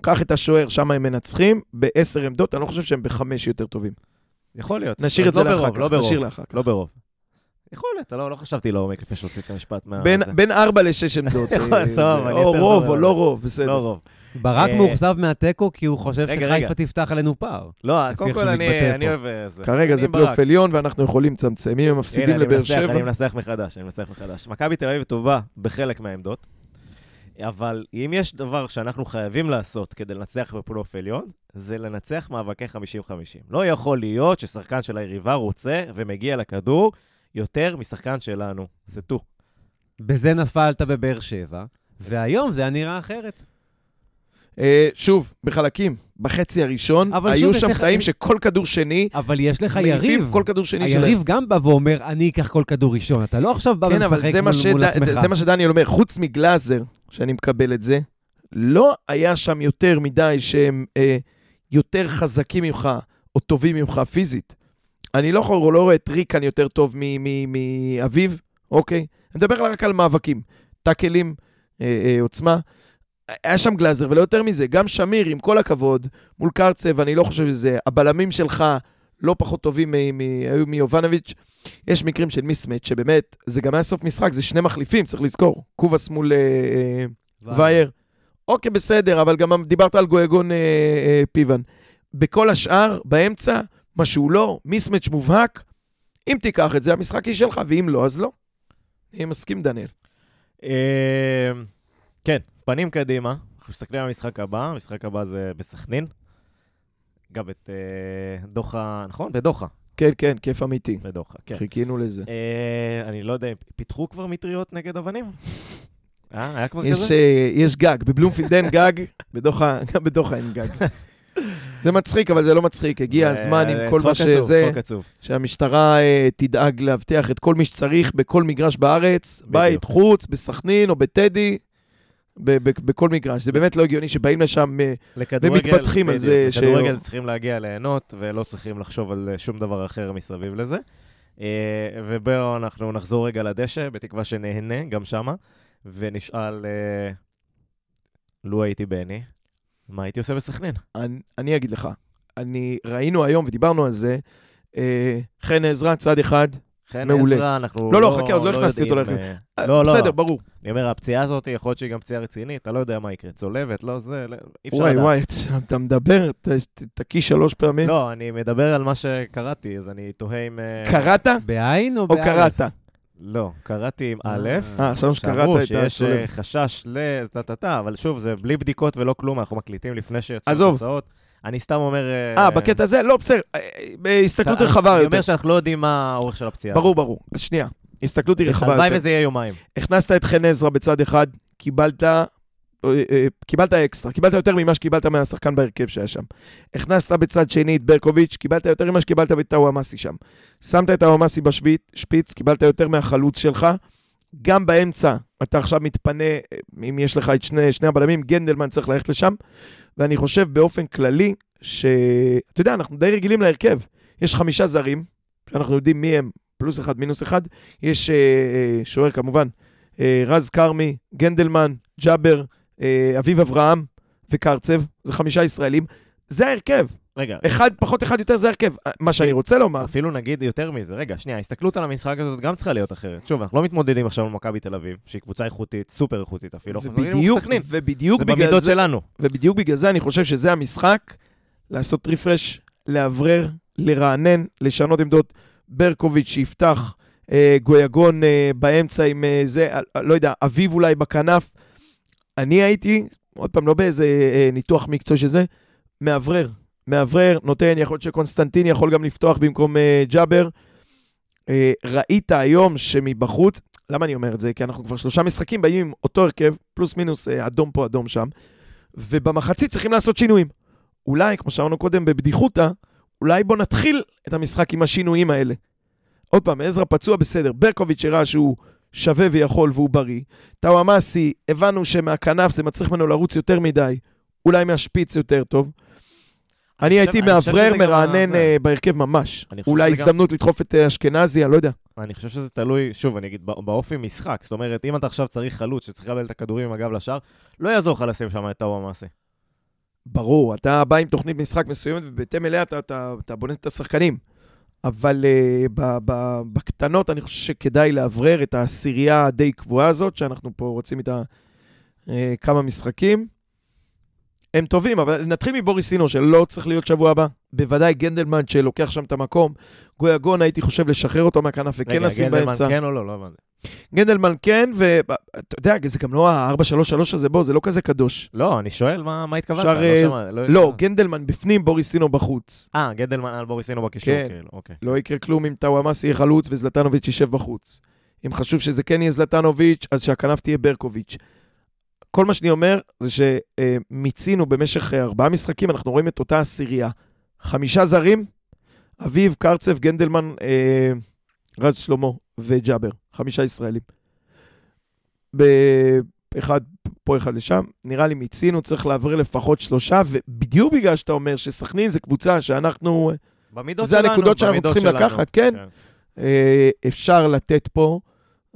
קח את השוער, שם הם מנצחים, בעשר עמדות, אני לא חושב שהם בחמש יותר טובים. יכול להיות. נשאיר את זה לא לאחר כך, לא ברוב, נשאיר לאחר כך. לא ברוב. יכול להיות, לא, לא חשבתי לעומק לפני שהוציא את המשפט מה... בין-. בין ארבע לשש עמדות. יכול, אה, סבבה, או רוב. או לא רוב, בסדר. לא רוב. ברק אה, מאוכזב מהתיקו כי הוא חושב שחיפה. תפתח עלינו פער. לא, קודם כל אני. אוהב... אה, זה. כרגע זה פלייאוף. עליון ואנחנו יכולים לצמצם. אם הם מפסידים לבאר מנסח, אני שבע, מנסח מחדש, אני מנסח מחדש. מכבי תל אביב טובה בחלק מהעמדות, אבל אם יש דבר שאנחנו חייבים לעשות כדי לנצח בפלייאוף עליון, זה לנצח מאבקי 50-50. לא יכול להיות ששחקן של היריבה רוצה ומגיע לכדור יותר משחקן שלנו. זה טו. בזה נפלת בבאר שבע, והיום זה היה נראה אחרת. אה, שוב, בחלקים, בחצי הראשון, אבל היו שם לך- קטעים שכל כדור שני, אבל יש לך יריב. כל כדור שני שלהם. היריב גם בא ואומר, אני אקח כל כדור ראשון. אתה לא עכשיו בא כן, אבל ומשחק מול, שד... מול עצמך. זה מה שדניאל אומר, חוץ מגלאזר, שאני מקבל את זה, לא היה שם יותר מדי שהם אה, יותר חזקים ממך, או טובים ממך פיזית. אני לא, יכול, לא רואה את ריקן יותר טוב מ- מ- מאביב, אוקיי? אני מדבר רק על מאבקים, טאקלים, אה, אה, עוצמה. היה שם גלאזר, ולא יותר מזה, גם שמיר, עם כל הכבוד, מול קרצב, אני לא חושב שזה... הבלמים שלך לא פחות טובים היו מיובנוביץ'. יש מקרים של מיסמט, שבאמת, זה גם היה סוף משחק, זה שני מחליפים, צריך לזכור. קובאס מול אה, אה, וייר. אוקיי, בסדר, אבל גם דיברת על גויגון אה, אה, פיבן. בכל השאר, באמצע, מה שהוא לא, מיסמץ' מובהק. אם תיקח את זה, המשחק היא שלך, ואם לא, אז לא. אני מסכים, דניאל. אה, כן, פנים קדימה. אנחנו מסתכלים על המשחק הבא, המשחק הבא זה בסכנין. גם את אה, דוחה, נכון? בדוחה. כן, כן, כיף אמיתי. בדוחה, כן. חיכינו לזה. אה, אני לא יודע, פיתחו כבר מטריות נגד אבנים? אה, היה כבר כזה? אה, יש גג, בבלומפילד אין גג, בדוחה, גם בדוחה אין גג. זה מצחיק, אבל זה לא מצחיק. הגיע הזמן עם כל מה שזה. שהמשטרה אה, תדאג לאבטח את כל מי שצריך בכל מגרש בארץ. בית, חוץ, בסכנין או בטדי, בכל מגרש. זה באמת לא הגיוני שבאים לשם... אה, ומתבטחים על זה לכדורגל צריכים להגיע ליהנות, ולא צריכים לחשוב על אה, שום דבר אחר מסביב לזה. ובואו אנחנו נחזור רגע לדשא, בתקווה שנהנה גם שמה, ונשאל, לו הייתי בני, מה הייתי עושה בסכנין? אני, אני אגיד לך, אני, ראינו היום ודיברנו על זה, אה, חן עזרא, צד אחד. חן מעולה. עזרא, אנחנו לא, לא, חכה, עוד לא הכנסתי אותו יודעים, להרכב. אה, לא, לא, בסדר, ברור. אני אומר, הפציעה הזאת, יכול להיות שהיא גם פציעה רצינית, אתה לא יודע מה יקרה. צולבת, לא זה, לא- אי אפשר וואי, לדעת. וואי, אתה- אתה מדבר, ת- ת- תקיש שלוש פעמים. לא, אני מדבר על מה שקראתי, אז אני תוהה אם... אה, קראת בעין או או באלף? קראת? לא, קראתי עם א', אה, עכשיו שקראת את שיש הצולבת. אה, חשש לטה-טה-טה, אבל שוב, זה בלי בדיקות ולא כלום, אנחנו מקליטים לפני שיצאו עזוב. התוצאות. אני סתם אומר... אה, בקטע הזה? לא, בסדר. אה, אה, בהסתכלות רחבה אני יותר. אומר שאנחנו לא יודעים מה האורך של הפציעה. ברור, ברור. שנייה, הסתכלות היא רחבה הלוואי יותר. וזה יהיה יומיים. הכנסת את חן עזרא בצד אחד, קיבלת, אה, אה, קיבלת אקסטרה, קיבלת יותר ממה שקיבלת מהשחקן בהרכב שהיה שם. הכנסת בצד שני את ברקוביץ', קיבלת יותר ממה שקיבלת בטאוואמאסי שם. שמת את טאוואמאסי בשפיץ, קיבלת יותר מהחלוץ שלך. גם באמצע, אתה עכשיו מתפנה, אה, אם יש לך את שני, שני הבלמים, גנדלמן צריך ללכת לשם. ואני חושב באופן כללי, שאתה יודע, אנחנו די רגילים להרכב. יש חמישה זרים, שאנחנו יודעים מי הם, פלוס אחד, מינוס אחד. יש אה, אה, שוער כמובן, אה, רז כרמי, גנדלמן, ג'אבר, אה, אביב אברהם וקרצב, זה חמישה ישראלים. זה ההרכב. רגע, אחד פחות, אחד יותר זה הרכב. מה שאני רוצה לומר, אפילו נגיד יותר מזה. רגע, שנייה, ההסתכלות על המשחק הזאת גם צריכה להיות אחרת. שוב, אנחנו לא מתמודדים עכשיו עם מכבי תל אביב, שהיא קבוצה איכותית, סופר איכותית אפילו. אנחנו עם ובדיוק, סכנין. ובדיוק זה בגלל במידות זה, שלנו. ובדיוק בגלל זה אני חושב שזה המשחק, לעשות רפרש, לאוורר, לרענן, לשנות עמדות. ברקוביץ' שיפתח, אה, גויגון אה, באמצע עם אה, זה, אה, לא יודע, אביב אולי בכנף. אני הייתי, עוד פעם, לא באיזה אה, ניתוח מקצועי שזה, מאוורר. מאוורר, נותן, יכול להיות שקונסטנטין יכול גם לפתוח במקום אה, ג'אבר. אה, ראית היום שמבחוץ, למה אני אומר את זה? כי אנחנו כבר שלושה משחקים באים עם אותו הרכב, פלוס מינוס אה, אדום פה, אדום שם, ובמחצית צריכים לעשות שינויים. אולי, כמו שאמרנו קודם בבדיחותא, אולי בוא נתחיל את המשחק עם השינויים האלה. עוד פעם, עזרא פצוע בסדר, ברקוביץ' הראה שהוא שווה ויכול והוא בריא. טאוואמאסי, הבנו שמהכנף זה מצריך ממנו לרוץ יותר מדי, אולי מהשפיץ יותר טוב. אני הייתי מאוורר, מרענן. אה, בהרכב ממש. אולי הזדמנות לדחוף את אה, אשכנזי, אני לא יודע. אני חושב שזה תלוי, שוב, אני אגיד, בא- באופי משחק. זאת אומרת, אם אתה עכשיו צריך חלוץ שצריך לקבל את הכדורים עם הגב לשער, לא יעזור לך לשים שם את טאו המעשי. ברור, אתה בא עם תוכנית משחק מסוימת ובהתאם אליה אתה, אתה, אתה בונה את השחקנים. אבל uh, ב, ב, בקטנות אני חושב שכדאי לאוורר את העשירייה הדי קבועה הזאת, שאנחנו פה רוצים איתה uh, כמה משחקים. הם טובים, אבל נתחיל מבוריסינו, שלא צריך להיות שבוע הבא. בוודאי גנדלמן שלוקח שם את המקום. גויגון, הייתי חושב לשחרר אותו מהכנף וכן רגע, לשים גנדלמן באמצע. כן או לא? לא הבנתי. גנדלמן כן, ואתה יודע, זה גם לא ה-4-3-3 הזה, בוא, זה לא כזה קדוש. לא, אני שואל מה מה התכוונת. אפשר, לא אה, שמע- לא, הבנתי. גנדלמן בפנים, בוריסינו בחוץ. אה, גנדלמן על בוריסינו בקישור, כן. כאילו, אוקיי. לא יקרה כלום אם טאוואמאסי יהיה חלוץ וזלטנוביץ' יישב בחוץ. אם חשוב שזה כן יהיה זלטנוביץ', אז שהכנף תהיה ברקוביץ'. כל מה שאני אומר זה שמיצינו במשך אה, ארבעה משחקים, אנחנו רואים את אותה עשירייה. חמישה זרים, אביב, קרצב, גנדלמן, אה, רז שלמה וג'אבר. חמישה ישראלים. באחד פה, אחד לשם. נראה לי מיצינו, צריך להעביר לפחות שלושה, ובדיוק בגלל שאתה אומר שסכנין זה קבוצה שאנחנו... במידות זה שלנו, הנקודות שאנחנו צריכים שלנו. לקחת, כן. אה, אפשר לתת פה,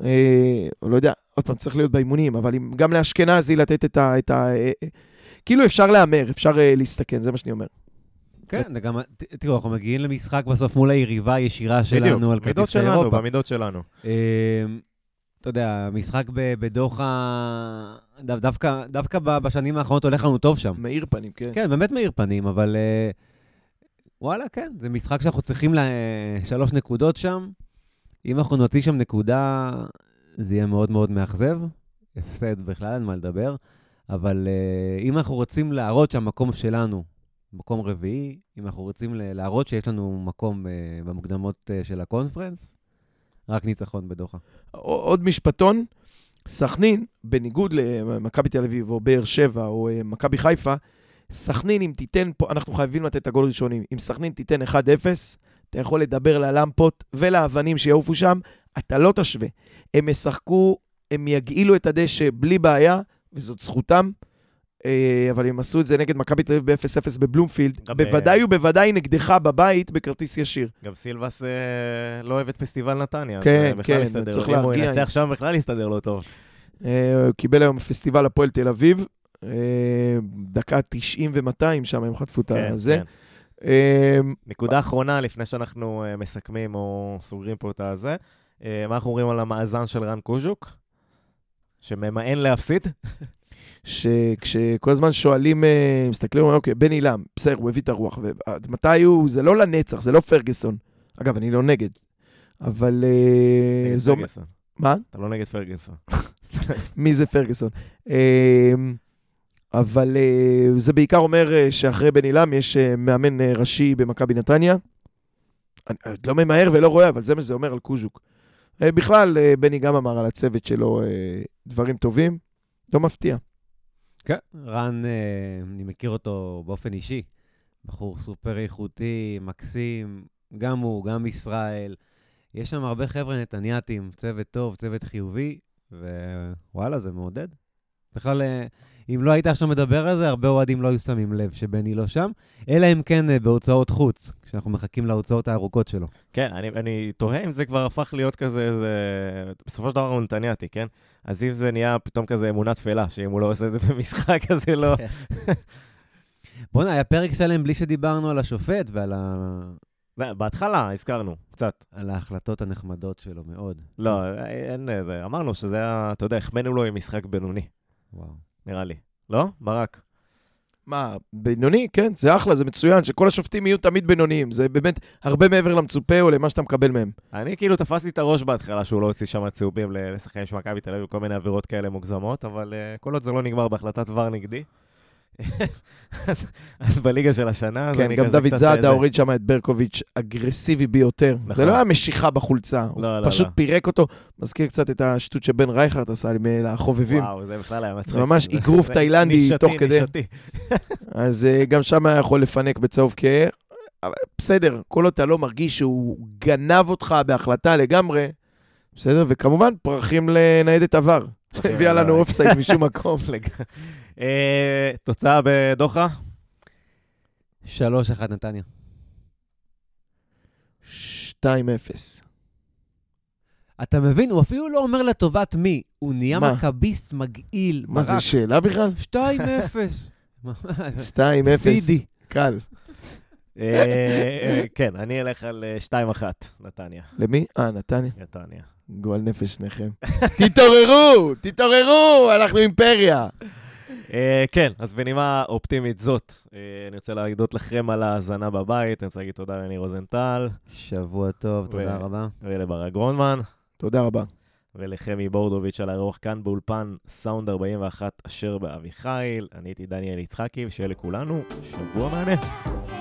אה, לא יודע, עוד פעם, צריך להיות באימונים, אבל אם, גם לאשכנזי לתת את ה... את ה אה, אה, כאילו אפשר להמר, אפשר אה, להסתכן, זה מה שאני אומר. כן, זה גם, ת- תראו, אנחנו מגיעים למשחק בסוף מול היריבה הישירה בדיוק, שלנו על במידות כרטיס שלנו, לאירופה. במידות שלנו. אמ, אתה יודע, משחק בדוחה, דו- דווקא, דווקא בשנים האחרונות הולך לנו טוב שם. מאיר פנים, כן. כן, באמת מאיר פנים, אבל אה, וואלה, כן, זה משחק שאנחנו צריכים לה, שלוש נקודות שם. אם אנחנו נוציא שם נקודה, זה יהיה מאוד מאוד מאכזב. הפסד בכלל, אין מה לדבר. אבל אה, אם אנחנו רוצים להראות שהמקום שלנו, מקום רביעי, אם אנחנו רוצים להראות שיש לנו מקום אה, במוקדמות אה, של הקונפרנס, רק ניצחון בדוחה. עוד משפטון, סכנין, בניגוד למכבי תל אביב או באר שבע או אה, מכבי חיפה, סכנין, אם תיתן פה, אנחנו חייבים לתת את הגול ראשונים. אם סכנין תיתן 1-0, אתה יכול לדבר ללמפות ולאבנים שיעופו שם, אתה לא תשווה. הם ישחקו, הם יגעילו את הדשא בלי בעיה, וזאת זכותם. אה, אבל הם עשו את זה נגד מכבי תל אביב ב-0-0 בבלומפילד, בוודאי ובוודאי נגדך בבית בכרטיס ישיר. גם סילבס אה, לא אוהב את פסטיבל נתניה. כן, אה, כן. צריך אם הוא להרגיע. ינצח שם, בכלל יסתדר לו טוב. אה, הוא קיבל היום פסטיבל הפועל תל אביב, אה, דקה 90 ו-200 שם הם חטפו את כן, הזה. כן. אה, נקודה אחרונה, לפני שאנחנו אה, מסכמים או סוגרים פה את הזה, אה, מה אנחנו אומרים על המאזן של רן קוז'וק? שממאן להפסיד? שכשכל הזמן שואלים, אה, מסתכלים, אומרים, אוקיי, בן עילם, בסדר, הוא הביא את הרוח. מתי הוא, זה לא לנצח, זה לא פרגוסון. אגב, אני לא נגד. אבל אה, נגד זו... פרגוסון. מה? אתה לא נגד פרגוסון. מי זה פרגוסון? אה, אבל אה, זה בעיקר אומר שאחרי בן עילם יש מאמן ראשי במכבי נתניה. אני לא ממהר ולא רואה, אבל זה מה שזה אומר על קוז'וק. בכלל, בני גם אמר על הצוות שלו דברים טובים. לא מפתיע. כן, רן, אה, אני מכיר אותו באופן אישי. בחור סופר איכותי, מקסים, גם הוא, גם ישראל. יש שם הרבה חבר'ה נתניאתים, צוות טוב, צוות חיובי, ווואלה, זה מעודד. בכלל, אה, אם לא היית עכשיו מדבר על זה, הרבה אוהדים לא היו שמים לב שבני לא שם, אלא אם כן אה, בהוצאות חוץ, כשאנחנו מחכים להוצאות הארוכות שלו. כן, אני, אני תוהה אם זה כבר הפך להיות כזה, איזה... בסופו של דבר הוא נתניאתי, כן? אז אם זה נהיה פתאום כזה אמונה תפלה, שאם הוא לא עושה את זה במשחק, אז זה לא... בוא'נה, היה פרק שלם בלי שדיברנו על השופט ועל ה... בהתחלה הזכרנו, קצת. על ההחלטות הנחמדות שלו מאוד. לא, אין זה. אמרנו שזה היה, אתה יודע, החמאנו לו עם משחק בינוני, וואו. נראה לי. לא? ברק. מה, בינוני? כן, זה אחלה, זה מצוין, שכל השופטים יהיו תמיד בינוניים. זה באמת הרבה מעבר למצופה או למה שאתה מקבל מהם. אני כאילו תפסתי את הראש בהתחלה שהוא לא הוציא שם צהובים לשחקנים של מכבי תל אביב, כל מיני עבירות כאלה מוגזמות, אבל uh, כל עוד זה לא נגמר בהחלטת ור נגדי. אז, אז בליגה של השנה, אז כן, אני גם דוד זאדה איזה- הוריד שם את ברקוביץ' אגרסיבי ביותר. נכון. זה לא היה משיכה בחולצה, הוא לא, לא, פשוט לא. פירק אותו. מזכיר קצת את השטות שבן רייכרד עשה לי לחובבים. וואו, זה בכלל היה מצחיק. ממש אגרוף תאילנדי תוך כדי. נישתי. אז אה, גם שם היה יכול לפנק בצהוב כהה. בסדר, כל עוד אתה לא מרגיש שהוא גנב אותך בהחלטה לגמרי, בסדר? וכמובן, פרחים לניידת עבר, שהביאה לנו. אופסייד משום מקום. אה, תוצאה בדוחה? 3-1 נתניה. 2-0. אתה מבין? הוא אפילו לא אומר לטובת מי. הוא נהיה? מכביסט מגעיל. מה זה. שאלה בכלל? 2-0. 2-0. סידי. קל. אה, אה, כן, אני אלך על אה, 2-1, נתניה. למי? אה, נתניה. נתניה. גועל נפש שניכם. תתעוררו! תתעוררו! אנחנו אימפריה. אה, כן, אז בנימה אופטימית זאת, אה, אני רוצה להודות לכם על ההאזנה בבית, אני רוצה להגיד תודה לניר רוזנטל שבוע טוב, תודה רבה. ולברק גרונמן, תודה רבה. ולחמי בורדוביץ' על האירוח כאן באולפן סאונד 41 אשר באביחיל. אני הייתי דניאל יצחקי, ושיהיה לכולנו שבוע מהנה.